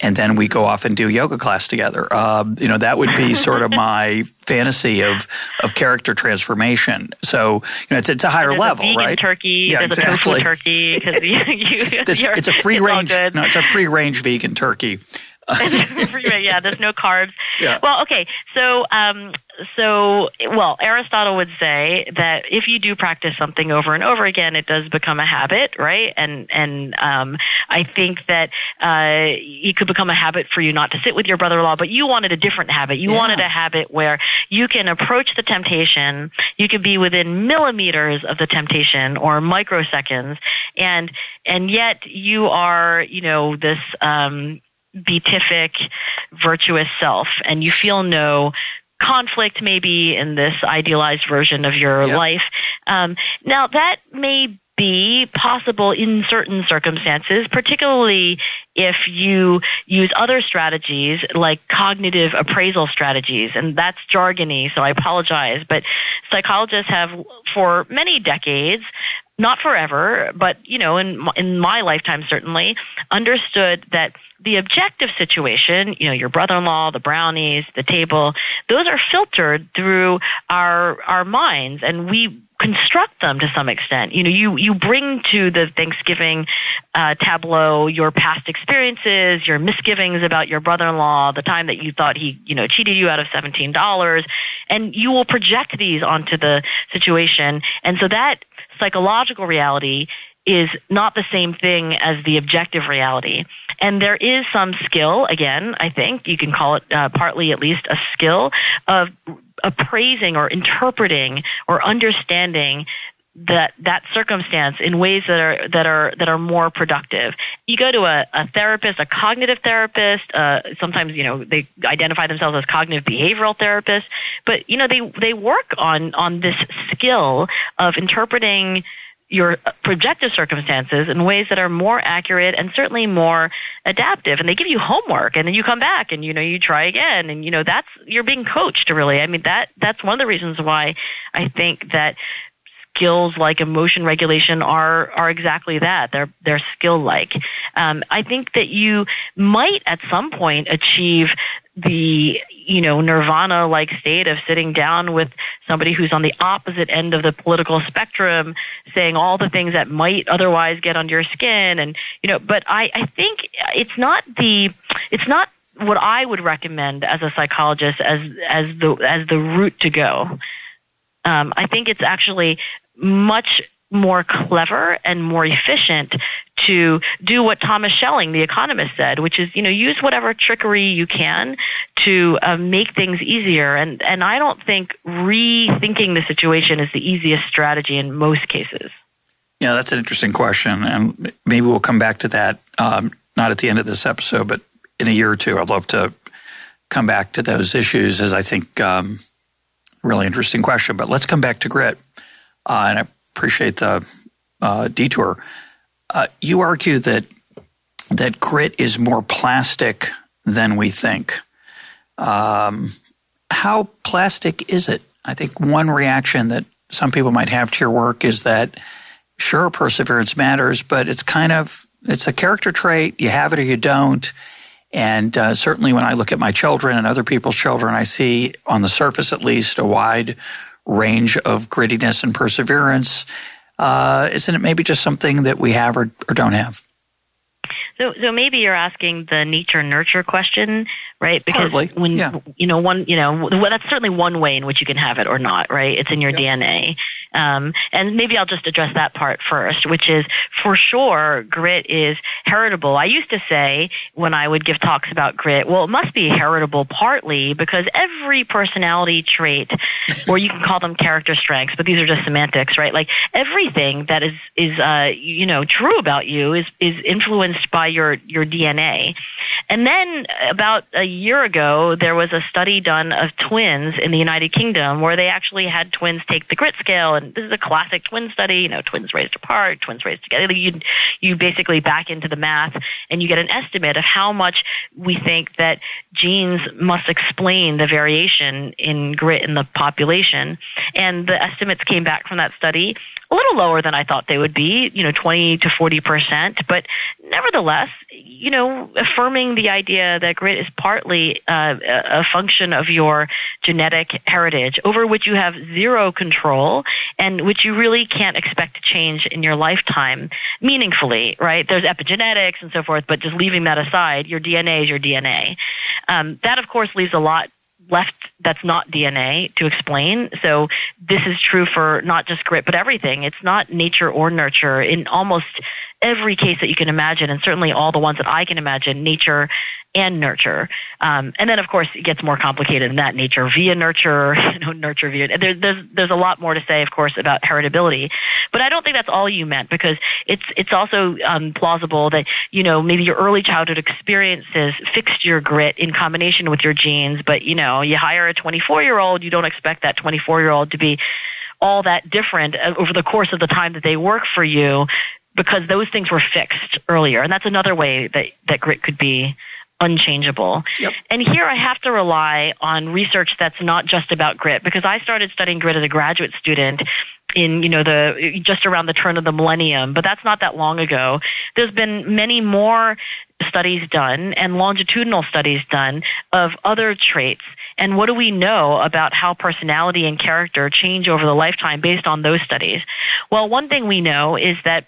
A: and then we go off and do yoga class together. Uh, you know, that would be sort of my fantasy of of character transformation. So, you know, it's it's a higher
B: there's
A: level,
B: a
A: right?
B: Turkey, yeah, exactly. turkey you, you,
A: it's a free range. No, it's a free range vegan turkey.
B: yeah, there's no carbs. Yeah. Well, okay. So, um, so, well, Aristotle would say that if you do practice something over and over again, it does become a habit, right? And and um, I think that uh, it could become a habit for you not to sit with your brother-in-law, but you wanted a different habit. You yeah. wanted a habit where you can approach the temptation, you could be within millimeters of the temptation or microseconds, and and yet you are, you know, this. Um, beatific, virtuous self, and you feel no conflict maybe in this idealized version of your yep. life. Um, now that may be possible in certain circumstances, particularly if you use other strategies like cognitive appraisal strategies. And that's jargony, so I apologize. But psychologists have, for many decades, not forever, but you know, in in my lifetime certainly, understood that the objective situation, you know, your brother-in-law, the brownies, the table, those are filtered through our our minds, and we construct them to some extent. You know, you you bring to the Thanksgiving uh, tableau your past experiences, your misgivings about your brother-in-law, the time that you thought he, you know, cheated you out of seventeen dollars, and you will project these onto the situation, and so that psychological reality is not the same thing as the objective reality. And there is some skill, again, I think you can call it uh, partly at least a skill of appraising or interpreting or understanding that that circumstance in ways that are that are that are more productive. You go to a, a therapist, a cognitive therapist. Uh, sometimes you know they identify themselves as cognitive behavioral therapists, but you know they they work on on this skill of interpreting your projective circumstances in ways that are more accurate and certainly more adaptive and they give you homework and then you come back and you know you try again and you know that's you're being coached really i mean that that's one of the reasons why i think that skills like emotion regulation are are exactly that. They're they're skill like. Um, I think that you might at some point achieve the you know nirvana like state of sitting down with somebody who's on the opposite end of the political spectrum saying all the things that might otherwise get under your skin and you know but i i think it's not the it's not what i would recommend as a psychologist as as the as the route to go um, I think it's actually much more clever and more efficient to do what Thomas Schelling, the economist, said, which is, you know, use whatever trickery you can to uh, make things easier. And and I don't think rethinking the situation is the easiest strategy in most cases.
A: Yeah, that's an interesting question, and maybe we'll come back to that. Um, not at the end of this episode, but in a year or two, I'd love to come back to those issues as I think um, really interesting question. But let's come back to grit uh, and I appreciate the uh, detour. Uh, you argue that that grit is more plastic than we think. Um, how plastic is it? I think one reaction that some people might have to your work is that sure perseverance matters, but it's kind of it's a character trait. You have it or you don't. And uh, certainly, when I look at my children and other people's children, I see on the surface, at least, a wide range of grittiness and perseverance. Uh, isn't it maybe just something that we have or, or don't have?
B: So, so maybe you're asking the nature nurture question, right?
A: Because Hardly.
B: when
A: yeah.
B: you know one, you know, well, that's certainly one way in which you can have it or not, right? It's in your DNA. Um, and maybe I'll just address that part first, which is for sure grit is heritable. I used to say when I would give talks about grit, well, it must be heritable partly because every personality trait, or you can call them character strengths, but these are just semantics, right? Like everything that is is uh, you know true about you is is influenced by your your DNA. And then about a year ago, there was a study done of twins in the United Kingdom where they actually had twins take the grit scale and this is a classic twin study. You know, twins raised apart, twins raised together. You you basically back into the math, and you get an estimate of how much we think that genes must explain the variation in grit in the population. And the estimates came back from that study a little lower than I thought they would be, you know, 20 to 40 percent. But nevertheless, you know, affirming the idea that grit is partly uh, a function of your genetic heritage over which you have zero control and which you really can't expect to change in your lifetime meaningfully, right? There's epigenetics and so forth, but just leaving that aside, your DNA is your DNA. Um, that, of course, leaves a lot left that's not DNA to explain. So this is true for not just grit, but everything. It's not nature or nurture in almost every case that you can imagine, and certainly all the ones that I can imagine, nature and nurture. Um, and then, of course, it gets more complicated than that. Nature via nurture, you know, nurture via. There, there's there's a lot more to say, of course, about heritability. But I don't think that's all you meant because it's it's also um, plausible that you know maybe your early childhood experiences fixed your grit in combination with your genes. But you know, you hire a 24 year old, you don't expect that 24 year old to be all that different uh, over the course of the time that they work for you because those things were fixed earlier. And that's another way that, that grit could be unchangeable.
A: Yep.
B: And here I have to rely on research that's not just about grit because I started studying grit as a graduate student in you know the just around the turn of the millennium but that's not that long ago there's been many more studies done and longitudinal studies done of other traits and what do we know about how personality and character change over the lifetime based on those studies well one thing we know is that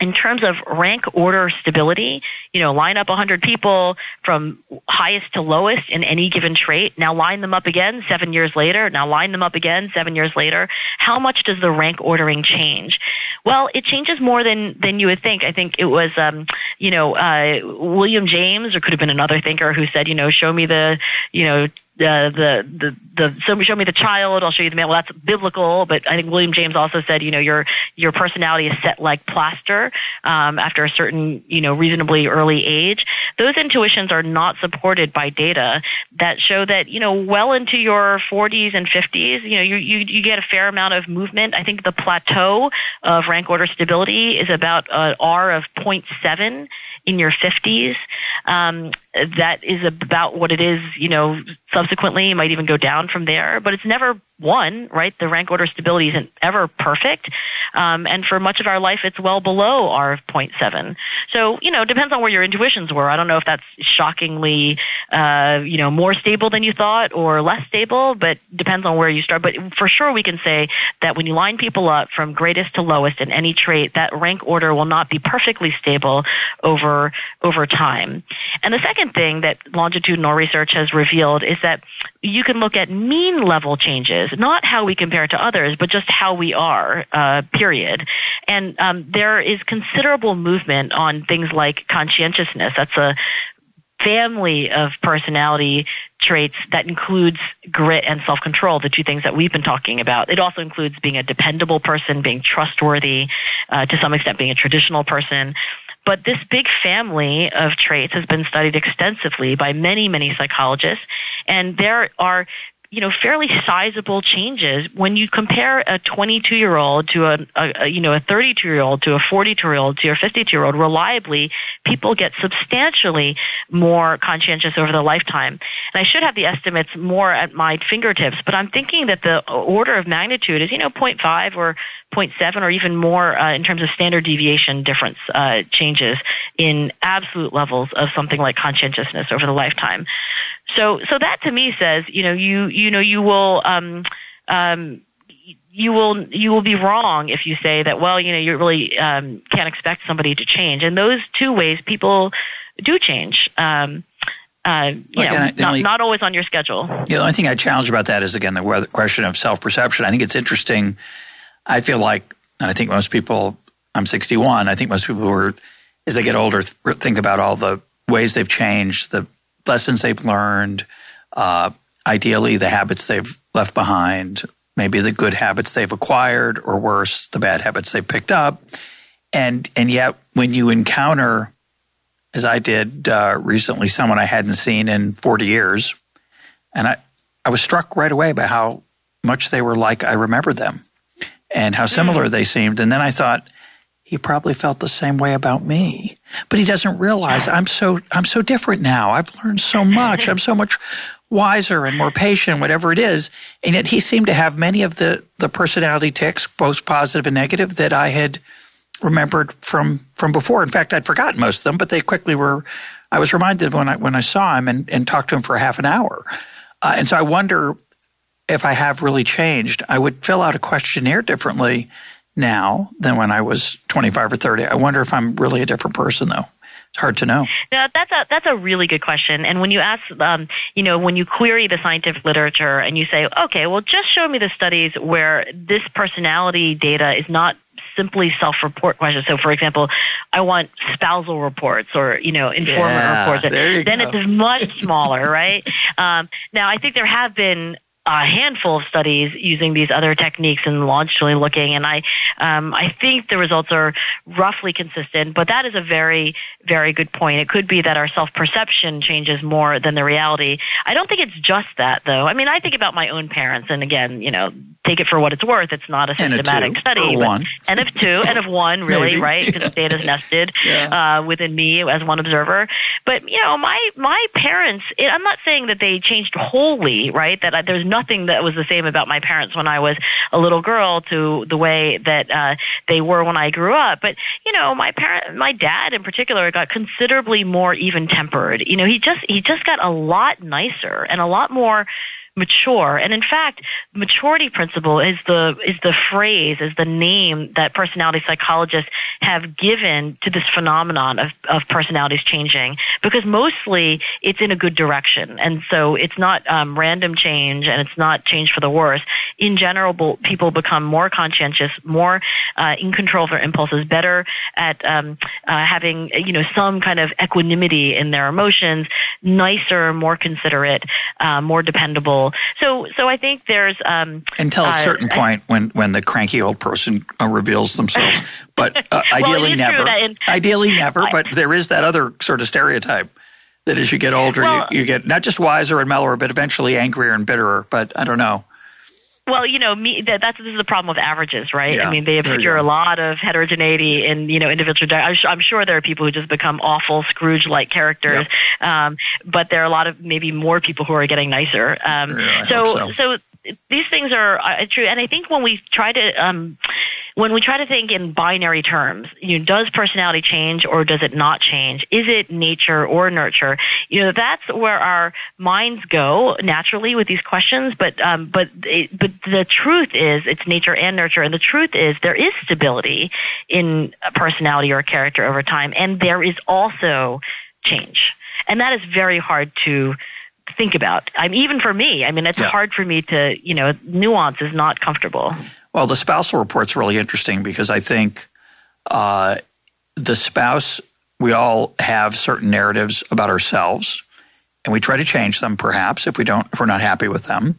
B: in terms of rank order stability, you know, line up 100 people from highest to lowest in any given trait. Now line them up again seven years later. Now line them up again seven years later. How much does the rank ordering change? Well, it changes more than than you would think. I think it was, um, you know, uh, William James, or could have been another thinker who said, you know, show me the, you know, the the the the so show me the child i'll show you the man well that's biblical but i think william james also said you know your your personality is set like plaster um, after a certain you know reasonably early age those intuitions are not supported by data that show that you know well into your 40s and 50s you know you you, you get a fair amount of movement i think the plateau of rank order stability is about an r of 0.7 in your 50s. Um, that is about what it is, you know, subsequently. It might even go down from there, but it's never one, right? The rank order stability isn't ever perfect. Um, and for much of our life, it's well below R of 0.7. So, you know, it depends on where your intuitions were. I don't know if that's shockingly, uh, you know, more stable than you thought or less stable, but depends on where you start. But for sure, we can say that when you line people up from greatest to lowest in any trait, that rank order will not be perfectly stable over, over time. And the second thing that longitudinal research has revealed is that you can look at mean level changes, not how we compare to others, but just how we are, uh, period. And um, there is considerable movement on things like conscientiousness. That's a family of personality traits that includes grit and self-control, the two things that we've been talking about. It also includes being a dependable person, being trustworthy, uh, to some extent being a traditional person. But this big family of traits has been studied extensively by many, many psychologists. And there are you know fairly sizable changes. When you compare a 22 year old to a, a, you know a 32 year old to a 42 year old to a 52 year old reliably people get substantially more conscientious over the lifetime. And i should have the estimates more at my fingertips but i'm thinking that the order of magnitude is you know 0.5 or 0.7 or even more uh, in terms of standard deviation difference uh, changes in absolute levels of something like conscientiousness over the lifetime so, so that to me says, you know, you, you know, you will, um, um, you will you will be wrong if you say that well you know you really um, can't expect somebody to change and those two ways people do change um, uh, you know, I, not, not always on your schedule.
A: Yeah, the only thing I challenge about that is again the question of self perception. I think it's interesting. I feel like, and I think most people. I'm 61. I think most people who are, as they get older, think about all the ways they've changed, the lessons they've learned, uh, ideally the habits they've left behind, maybe the good habits they've acquired, or worse, the bad habits they picked up. And and yet, when you encounter, as I did uh, recently, someone I hadn't seen in 40 years, and I I was struck right away by how much they were like I remembered them, and how similar mm. they seemed. And then I thought, he probably felt the same way about me. But he doesn't realize i'm so i'm so different now. I've learned so much. I'm so much wiser and more patient whatever it is. And yet he seemed to have many of the the personality tics both positive and negative that i had remembered from from before. In fact i'd forgotten most of them but they quickly were i was reminded when i when i saw him and, and talked to him for half an hour. Uh, and so i wonder if i have really changed. I would fill out a questionnaire differently now than when I was 25 or 30. I wonder if I'm really a different person though. It's hard to know.
B: Yeah, that's a that's a really good question. And when you ask, um, you know, when you query the scientific literature and you say, okay, well, just show me the studies where this personality data is not simply self-report questions. So, for example, I want spousal reports or you know informant
A: yeah,
B: reports. then go. it's much smaller, right? Um, now, I think there have been a handful of studies using these other techniques and longitudinally looking, and I um, I think the results are roughly consistent. But that is a very very good point. It could be that our self perception changes more than the reality. I don't think it's just that though. I mean, I think about my own parents, and again, you know, take it for what it's worth. It's not a systematic study,
A: but one.
B: N of two, and of one, really, right? Because yeah. the is nested yeah. uh, within me as one observer. But you know, my my parents. It, I'm not saying that they changed wholly, right? That I, there's nothing that was the same about my parents when I was a little girl to the way that uh, they were when I grew up. But you know, my parent, my dad in particular, got considerably more even tempered. You know, he just he just got a lot nicer and a lot more mature. And in fact, the maturity principle is the is the phrase, is the name that personality psychologists have given to this phenomenon of, of personalities changing because mostly it's in a good direction. And so it's not um, random change and it's not change for the worse. In general, people become more conscientious, more uh, in control of their impulses, better at um, uh, having you know some kind of equanimity in their emotions, nicer, more considerate, uh, more dependable. So, so I think there's um,
A: until a uh, certain point when when the cranky old person uh, reveals themselves, but uh, ideally well, never. In, ideally never, but there is that other sort of stereotype that as you get older, well, you, you get not just wiser and mellower, but eventually angrier and bitterer. But I don't know.
B: Well, you know, me, that, that's this is the problem with averages, right? Yeah, I mean, they obscure a lot of heterogeneity in you know individual. I'm, I'm, sure there are people who just become awful Scrooge-like characters, yeah. um, but there are a lot of maybe more people who are getting nicer. Um, yeah, so, so, so these things are uh, true, and I think when we try to um, when we try to think in binary terms, you know, does personality change or does it not change? Is it nature or nurture? You know, that's where our minds go naturally with these questions. But um, but it, but the truth is, it's nature and nurture, and the truth is there is stability in a personality or a character over time, and there is also change, and that is very hard to think about. I mean, even for me, I mean, it's yeah. hard for me to, you know, nuance is not comfortable.
A: Well, the spousal report's really interesting because I think uh, the spouse, we all have certain narratives about ourselves, and we try to change them, perhaps if we don't, if we're not happy with them.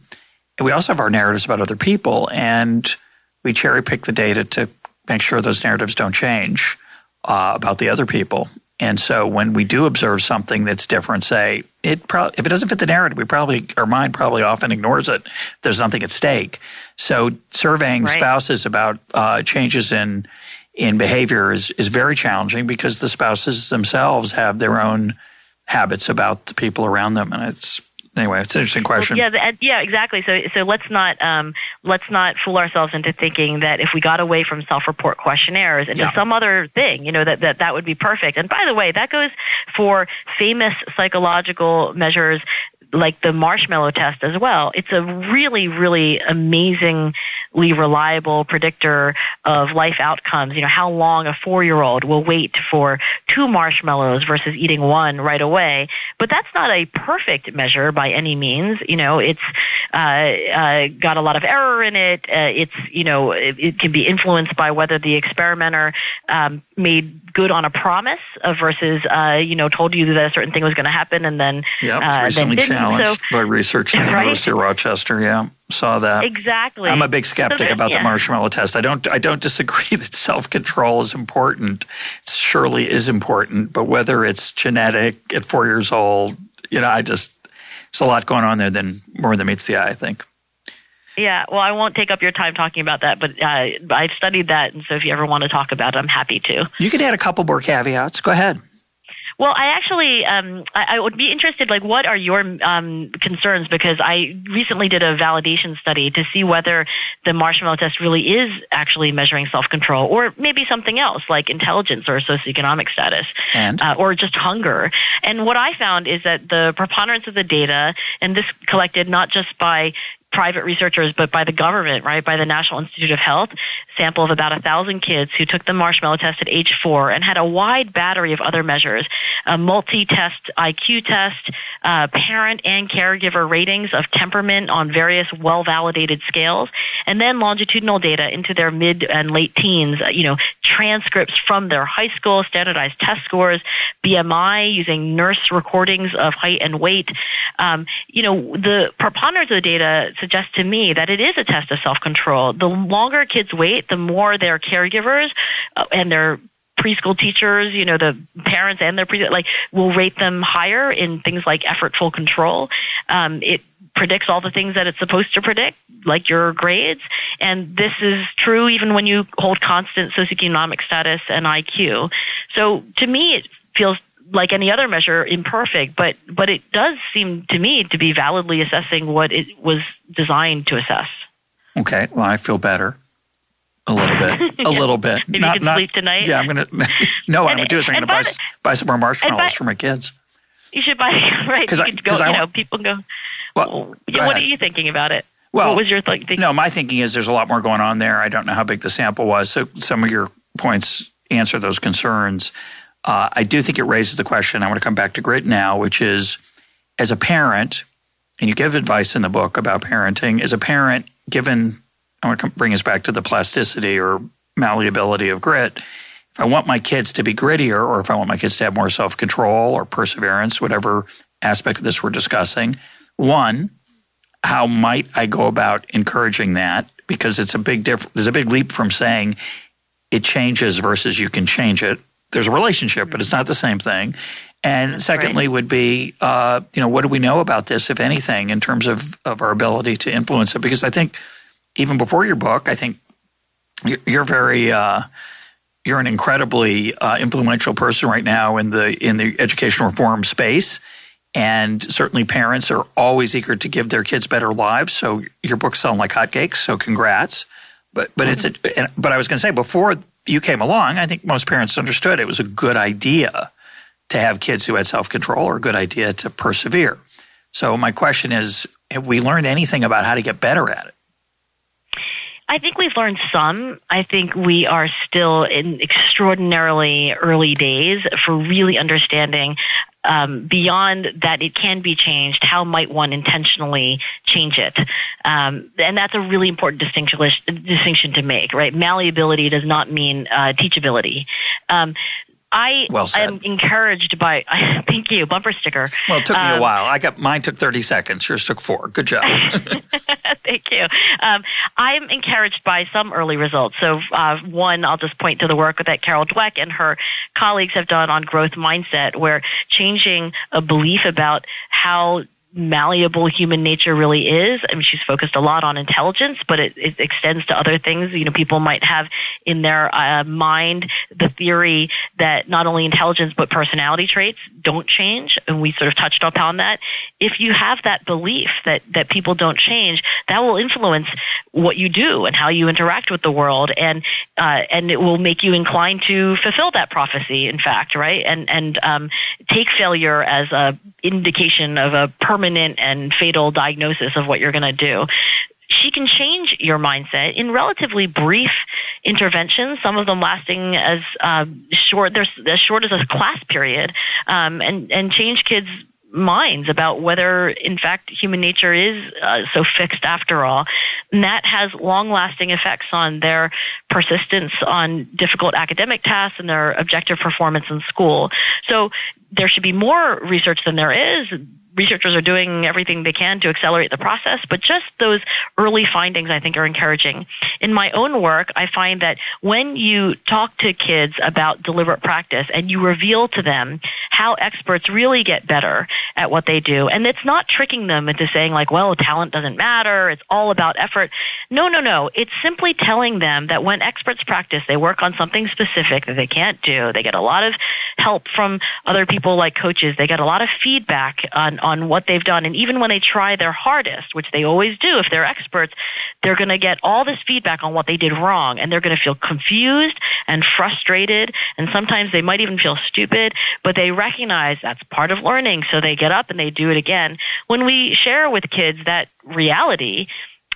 A: And we also have our narratives about other people, and we cherry pick the data to make sure those narratives don't change uh, about the other people. And so when we do observe something that's different, say it pro- if it doesn't fit the narrative, we probably our mind probably often ignores it. There's nothing at stake. So surveying right. spouses about uh, changes in in behavior is is very challenging because the spouses themselves have their own habits about the people around them, and it's anyway, it's an interesting question.
B: Yeah, yeah, exactly. So, so let's not um, let's not fool ourselves into thinking that if we got away from self-report questionnaires into yeah. some other thing, you know, that, that that would be perfect. And by the way, that goes for famous psychological measures like the marshmallow test as well. It's a really, really amazingly reliable predictor of life outcomes. You know, how long a four year old will wait for two marshmallows versus eating one right away. But that's not a perfect measure by any means. You know, it's uh, uh, got a lot of error in it. Uh, it's, you know, it, it, can be influenced by whether the experimenter um, made good on a promise versus, uh, you know, told you that a certain thing was going to happen and then,
A: yep, uh, then didn't challenged so, by research at the right? University of Rochester. Yeah, saw that.
B: Exactly.
A: I'm a big skeptic so about yeah. the marshmallow test. I don't. I don't disagree that self control is important. It surely is important, but whether it's genetic at four years old, you know, I just there's a lot going on there than more than meets the eye. I think.
B: Yeah, well, I won't take up your time talking about that, but uh, I've studied that, and so if you ever want to talk about it, I'm happy to.
A: You could add a couple more caveats. Go ahead.
B: Well, I actually um, I, I, would be interested. Like, what are your um, concerns? Because I recently did a validation study to see whether the marshmallow test really is actually measuring self control, or maybe something else like intelligence or socioeconomic status,
A: uh,
B: or just hunger. And what I found is that the preponderance of the data, and this collected not just by private researchers, but by the government, right, by the National Institute of Health, sample of about a thousand kids who took the marshmallow test at age four and had a wide battery of other measures, a multi-test IQ test, uh, parent and caregiver ratings of temperament on various well-validated scales, and then longitudinal data into their mid and late teens, uh, you know, transcripts from their high school, standardized test scores, BMI using nurse recordings of height and weight. Um, you know, the preponderance of the data suggests to me that it is a test of self-control. The longer kids wait, the more their caregivers uh, and their preschool teachers, you know, the parents and their pre like will rate them higher in things like effortful control. Um, it predicts all the things that it's supposed to predict, like your grades. And this is true even when you hold constant socioeconomic status and IQ. So to me, it feels like any other measure, imperfect, but but it does seem to me to be validly assessing what it was designed to assess.
A: Okay, well, I feel better. A little bit, a little bit.
B: Maybe not, you can not, sleep tonight.
A: Yeah, I'm gonna. No, what I'm gonna do is I'm gonna buy, buy some more marshmallows for my kids.
B: You should buy right. Because I, go, I, you know, people go.
A: Well,
B: Well, what ahead. are you thinking about it?
A: Well,
B: what was your th- thinking?
A: No, my thinking is there's a lot more going on there. I don't know how big the sample was, so some of your points answer those concerns. Uh, I do think it raises the question. I want to come back to grit now, which is as a parent, and you give advice in the book about parenting. As a parent, given I want to bring us back to the plasticity or malleability of grit. If I want my kids to be grittier, or if I want my kids to have more self control or perseverance, whatever aspect of this we're discussing, one, how might I go about encouraging that? Because it's a big difference. There's a big leap from saying it changes versus you can change it. There's a relationship, but it's not the same thing. And That's secondly, right. would be, uh, you know, what do we know about this, if anything, in terms of, of our ability to influence it? Because I think even before your book, I think you're very, uh, you're an incredibly uh, influential person right now in the in the education reform space and certainly parents are always eager to give their kids better lives. So your books sound like hotcakes. So congrats. But but it's a, but I was going to say before you came along, I think most parents understood it was a good idea to have kids who had self control or a good idea to persevere. So my question is, have we learned anything about how to get better at it?
B: I think we've learned some. I think we are still in extraordinarily early days for really understanding um, beyond that it can be changed, how might one intentionally change it? Um, and that's a really important distinction, distinction to make, right? Malleability does not mean uh, teachability. Um, I
A: well
B: am encouraged by. Thank you, bumper sticker.
A: Well, it took me um, a while. I got mine took thirty seconds. Yours took four. Good job.
B: thank you. Um, I'm encouraged by some early results. So, uh, one, I'll just point to the work that Carol Dweck and her colleagues have done on growth mindset, where changing a belief about how malleable human nature really is. I mean, she's focused a lot on intelligence, but it, it extends to other things. You know, people might have in their uh, mind the theory that not only intelligence but personality traits don't change, and we sort of touched upon that. If you have that belief that that people don't change, that will influence what you do and how you interact with the world, and uh, and it will make you inclined to fulfill that prophecy. In fact, right, and and um, take failure as a indication of a permanent and fatal diagnosis of what you're going to do she can change your mindset in relatively brief interventions. Some of them lasting as uh, short, as short as a class period, um, and and change kids' minds about whether, in fact, human nature is uh, so fixed after all. And that has long lasting effects on their persistence on difficult academic tasks and their objective performance in school. So there should be more research than there is researchers are doing everything they can to accelerate the process, but just those early findings I think are encouraging. In my own work, I find that when you talk to kids about deliberate practice and you reveal to them how experts really get better at what they do, and it's not tricking them into saying like, well, talent doesn't matter, it's all about effort. No, no, no. It's simply telling them that when experts practice, they work on something specific that they can't do. They get a lot of help from other people like coaches. They get a lot of feedback on on what they've done. And even when they try their hardest, which they always do if they're experts, they're going to get all this feedback on what they did wrong. And they're going to feel confused and frustrated. And sometimes they might even feel stupid, but they recognize that's part of learning. So they get up and they do it again. When we share with kids that reality,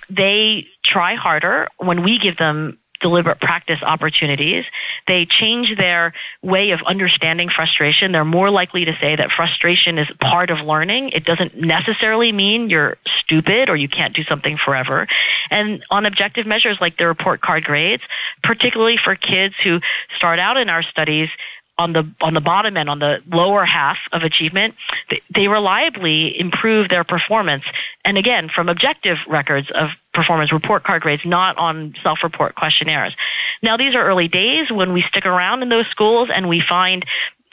B: they try harder when we give them deliberate practice opportunities. They change their way of understanding frustration. They're more likely to say that frustration is part of learning. It doesn't necessarily mean you're stupid or you can't do something forever. And on objective measures like the report card grades, particularly for kids who start out in our studies on the on the bottom end, on the lower half of achievement, they, they reliably improve their performance. And again, from objective records of performance report card grades, not on self-report questionnaires. Now, these are early days when we stick around in those schools and we find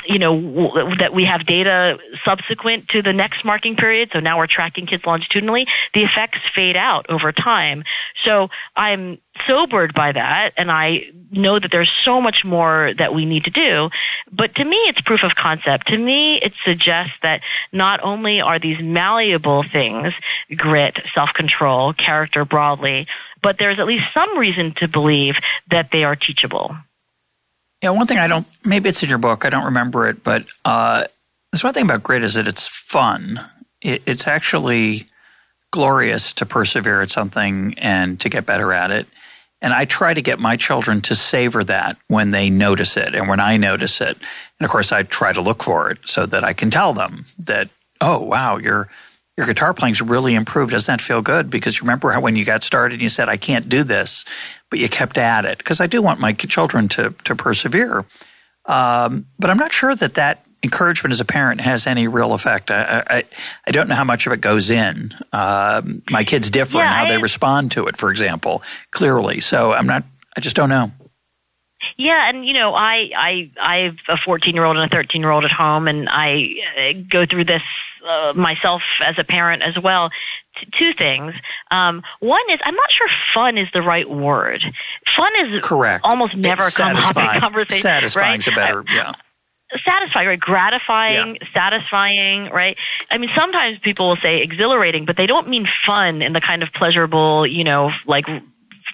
B: you know, that we have data subsequent to the next marking period. So now we're tracking kids longitudinally. The effects fade out over time. So I'm sobered by that and I know that there's so much more that we need to do. But to me, it's proof of concept. To me, it suggests that not only are these malleable things, grit, self-control, character broadly, but there's at least some reason to believe that they are teachable.
A: Yeah, one thing I don't, maybe it's in your book, I don't remember it, but uh, there's one thing about grit is that it's fun. It, it's actually glorious to persevere at something and to get better at it. And I try to get my children to savor that when they notice it and when I notice it. And of course, I try to look for it so that I can tell them that, oh, wow, your, your guitar playing's really improved. Doesn't that feel good? Because you remember how when you got started, you said, I can't do this, but you kept at it. Because I do want my children to, to persevere. Um, but I'm not sure that that encouragement as a parent has any real effect. I, I, I don't know how much of it goes in. Um, my kids differ yeah, in how I, they respond to it, for example, clearly. So I'm not, I just don't know.
B: Yeah, and you know, I I I have a 14 year old and a 13 year old at home, and I uh, go through this uh, myself as a parent as well. T- two things. Um, one is I'm not sure fun is the right word. Fun is
A: correct.
B: Almost never
A: it's
B: come up in conversation.
A: Satisfying
B: right?
A: a better, yeah
B: satisfying, right? Gratifying, yeah. satisfying, right? I mean, sometimes people will say exhilarating, but they don't mean fun in the kind of pleasurable, you know, like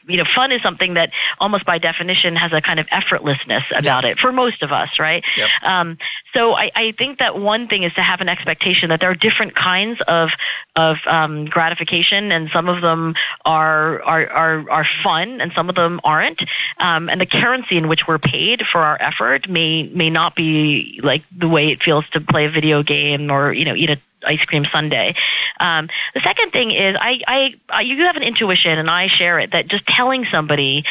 B: you know, fun is something that almost by definition has a kind of effortlessness about yep. it for most of us, right?
A: Yep.
B: Um, so I, I think that one thing is to have an expectation that there are different kinds of of um, gratification, and some of them are are are, are fun, and some of them aren't. Um, and the currency in which we're paid for our effort may may not be like the way it feels to play a video game or you know eat a ice cream sundae. Um, the second thing is I, I, you have an intuition, and I share it that just telling somebody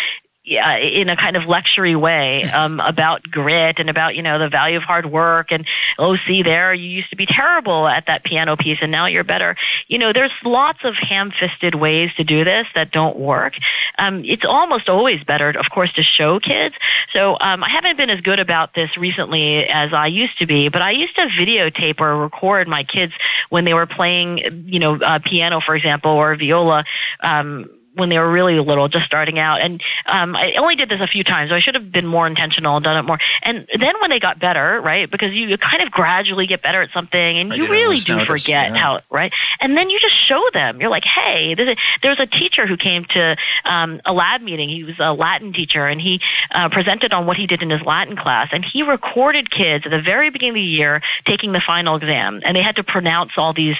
B: yeah, in a kind of lectury way um, about grit and about you know the value of hard work and oh see there you used to be terrible at that piano piece and now you're better. You know there's lots of ham-fisted ways to do this that don't work. Um, it's almost always better, of course, to show kids. So um, I haven't been as good about this recently as I used to be, but I used to videotape or record my kids when they were playing you know uh, piano, for example, or viola. Um, when they were really little, just starting out. And um, I only did this a few times. So I should have been more intentional and done it more. And then when they got better, right, because you kind of gradually get better at something, and you really do notice, forget yeah. how, right? And then you just show them. You're like, hey, there was a teacher who came to um, a lab meeting. He was a Latin teacher, and he uh, presented on what he did in his Latin class. And he recorded kids at the very beginning of the year taking the final exam, and they had to pronounce all these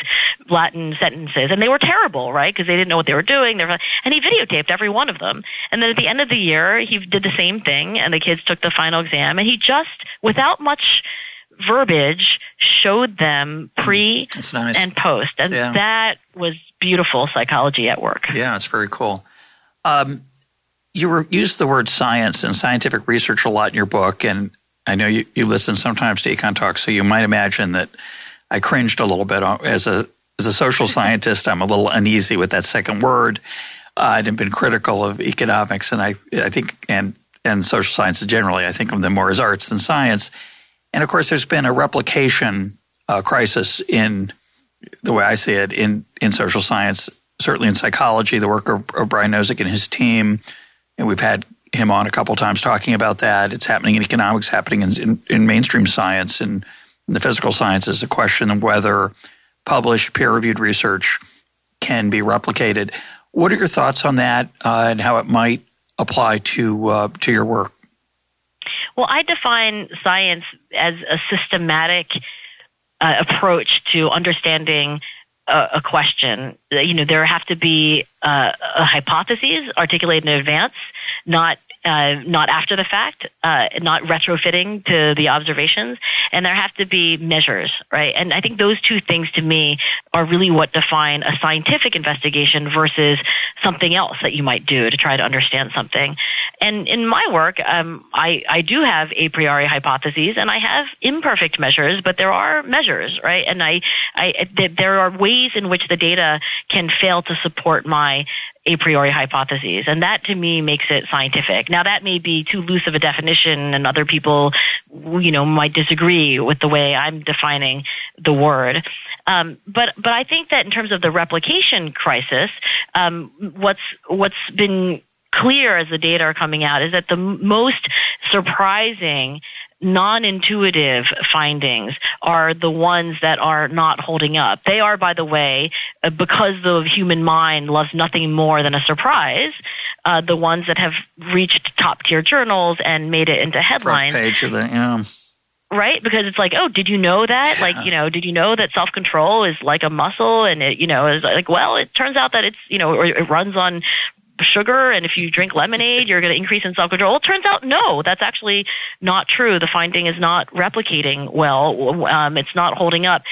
B: Latin sentences, and they were terrible, right? Because they didn't know what they were doing. They were, and he videotaped every one of them. And then at the end of the year, he did the same thing, and the kids took the final exam, and he just, without much verbiage, showed them pre
A: nice.
B: and post, and yeah. that was beautiful psychology at work.
A: Yeah, it's very cool. Um, you were, used the word science and scientific research a lot in your book, and I know you, you listen sometimes to Econ Talk, so you might imagine that I cringed a little bit as a as a social scientist. I'm a little uneasy with that second word uh, and been critical of economics, and I, I think, and and social sciences generally. I think of them more as arts than science. And of course, there's been a replication uh, crisis in the way I see it in in social science, certainly in psychology. The work of, of Brian Nosek and his team, and we've had him on a couple times talking about that. It's happening in economics, happening in, in, in mainstream science and the physical sciences. A question of whether published peer-reviewed research can be replicated. What are your thoughts on that uh, and how it might apply to uh, to your work?
B: Well, I define science as a systematic uh, approach to understanding a, a, question. You know, there have to be uh, hypotheses articulated in advance, not uh, not after the fact, uh, not retrofitting to the observations, and there have to be measures, right? And I think those two things to me are really what define a scientific investigation versus something else that you might do to try to understand something. And in my work, um, I, I do have a priori hypotheses and I have imperfect measures, but there are measures, right? And I, I, there are ways in which the data can fail to support my a priori hypotheses. And that to me makes it scientific. Now that may be too loose of a definition and other people, you know, might disagree with the way I'm defining the word. Um, but, but I think that in terms of the replication crisis, um, what's, what's been clear as the data are coming out is that the most surprising non-intuitive findings are the ones that are not holding up. They are, by the way, uh, because the human mind loves nothing more than a surprise, uh, the ones that have reached top tier journals and made it into headlines.
A: Front page of the, yeah.
B: right? Because it's like, oh, did you know that? Like, you know, did you know that self control is like a muscle, and it, you know, is like, well, it turns out that it's, you know, or it runs on sugar and if you drink lemonade you're going to increase in self-control. Well, it turns out no that's actually not true. The finding is not replicating well. Um, it's not holding up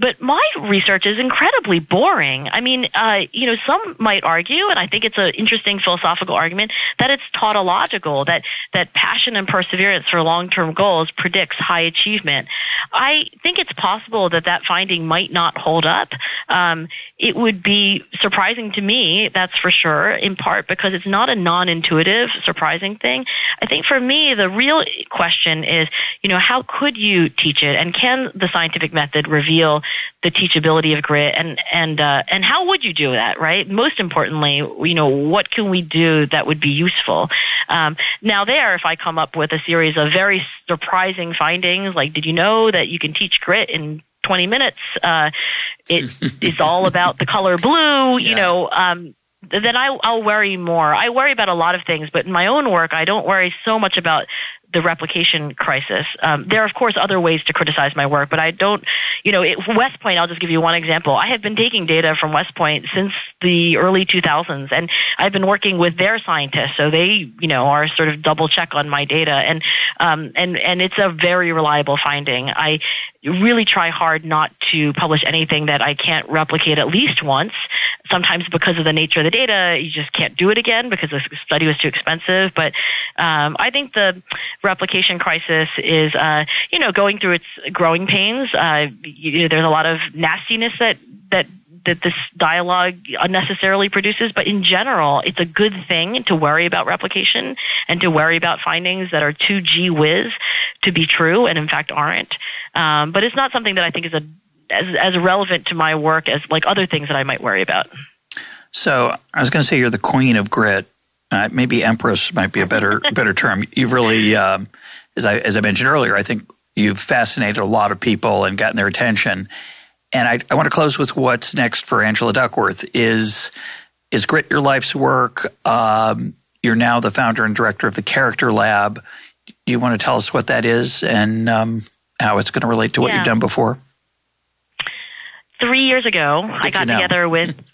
B: but my research is incredibly boring. I mean, uh, you know, some might argue, and I think it's an interesting philosophical argument, that it's tautological, that, that passion and perseverance for long-term goals predicts high achievement. I think it's possible that that finding might not hold up. Um, it would be surprising to me, that's for sure, in part because it's not a non-intuitive, surprising thing. I think for me, the real question is, you know, how could you teach it, and can the scientific method reveal the teachability of grit and and uh, and how would you do that right most importantly you know what can we do that would be useful um, now there if i come up with a series of very surprising findings like did you know that you can teach grit in 20 minutes uh, it is all about the color blue you yeah. know um, then I, I'll worry more. I worry about a lot of things, but in my own work, I don't worry so much about the replication crisis. Um, there are, of course, other ways to criticize my work, but I don't, you know, it, West Point, I'll just give you one example. I have been taking data from West Point since the early 2000s, and I've been working with their scientists, so they, you know, are sort of double check on my data, and um, and and it's a very reliable finding. I really try hard not to publish anything that I can't replicate at least once. Sometimes because of the nature of the data, you just can't do it again because the study was too expensive. But um, I think the replication crisis is, uh, you know, going through its growing pains. Uh, you, there's a lot of nastiness that that that this dialogue unnecessarily produces, but in general, it's a good thing to worry about replication and to worry about findings that are too gee whiz to be true and in fact aren't. Um, but it's not something that I think is a, as, as relevant to my work as like other things that I might worry about.
A: So I was going to say you're the queen of grit, uh, maybe empress might be a better better term. You've really, um, as I as I mentioned earlier, I think you've fascinated a lot of people and gotten their attention. And I, I want to close with what's next for Angela Duckworth. Is is grit your life's work? Um, you're now the founder and director of the Character Lab. Do you want to tell us what that is and um, how it's going to relate to what yeah. you've done before?
B: Three years ago, if I got together with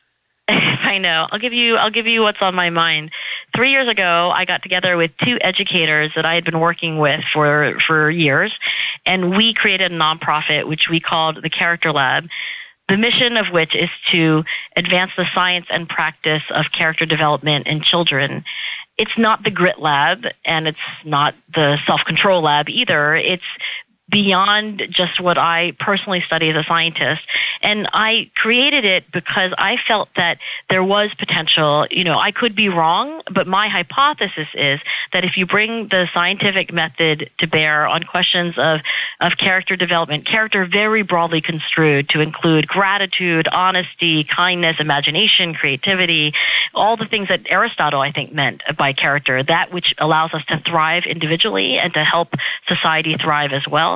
B: I know. I'll give you I'll give you what's on my mind. 3 years ago, I got together with two educators that I had been working with for for years, and we created a nonprofit which we called the Character Lab. The mission of which is to advance the science and practice of character development in children. It's not the grit lab and it's not the self-control lab either. It's beyond just what I personally study as a scientist. And I created it because I felt that there was potential. You know, I could be wrong, but my hypothesis is that if you bring the scientific method to bear on questions of, of character development, character very broadly construed to include gratitude, honesty, kindness, imagination, creativity, all the things that Aristotle, I think, meant by character, that which allows us to thrive individually and to help society thrive as well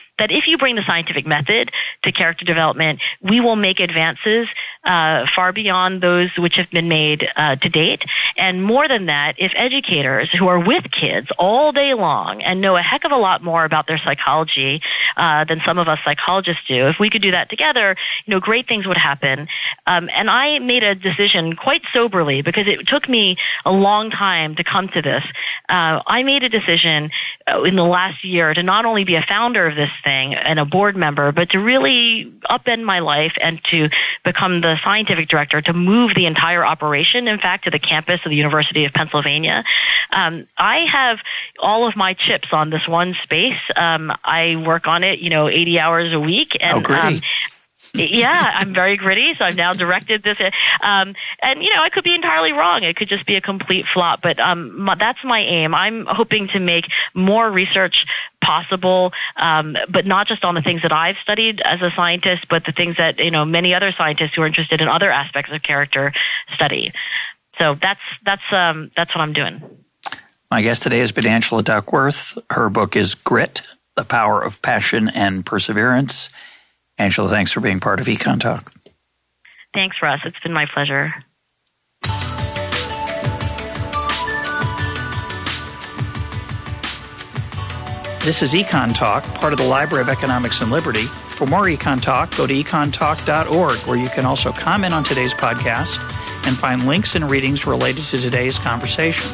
B: that if you bring the scientific method to character development, we will make advances uh, far beyond those which have been made uh, to date. And more than that, if educators who are with kids all day long and know a heck of a lot more about their psychology uh, than some of us psychologists do, if we could do that together, you know, great things would happen. Um, and I made a decision quite soberly because it took me a long time to come to this. Uh, I made a decision uh, in the last year to not only be a founder of this thing and a board member, but to really upend my life and to become the scientific director to move the entire operation, in fact, to the campus of the University of Pennsylvania. Um, I have all of my chips on this one space. Um, I work on it, you know, 80 hours a week.
A: And, oh, um,
B: yeah, I'm very gritty, so I've now directed this. Um, and you know, I could be entirely wrong. It could just be a complete flop. But um, my, that's my aim. I'm hoping to make more research possible, um, but not just on the things that I've studied as a scientist, but the things that you know many other scientists who are interested in other aspects of character study. So that's that's um, that's what I'm doing.
A: My guest today has been Angela Duckworth. Her book is Grit: The Power of Passion and Perseverance. Angela, thanks for being part of Econ Talk.
B: Thanks, Russ. It's been my pleasure.
A: This is Econ Talk, part of the Library of Economics and Liberty. For more Econ Talk, go to econtalk.org, where you can also comment on today's podcast and find links and readings related to today's conversation.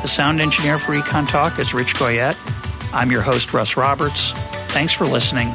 A: The sound engineer for Econ Talk is Rich Goyette. I'm your host, Russ Roberts. Thanks for listening.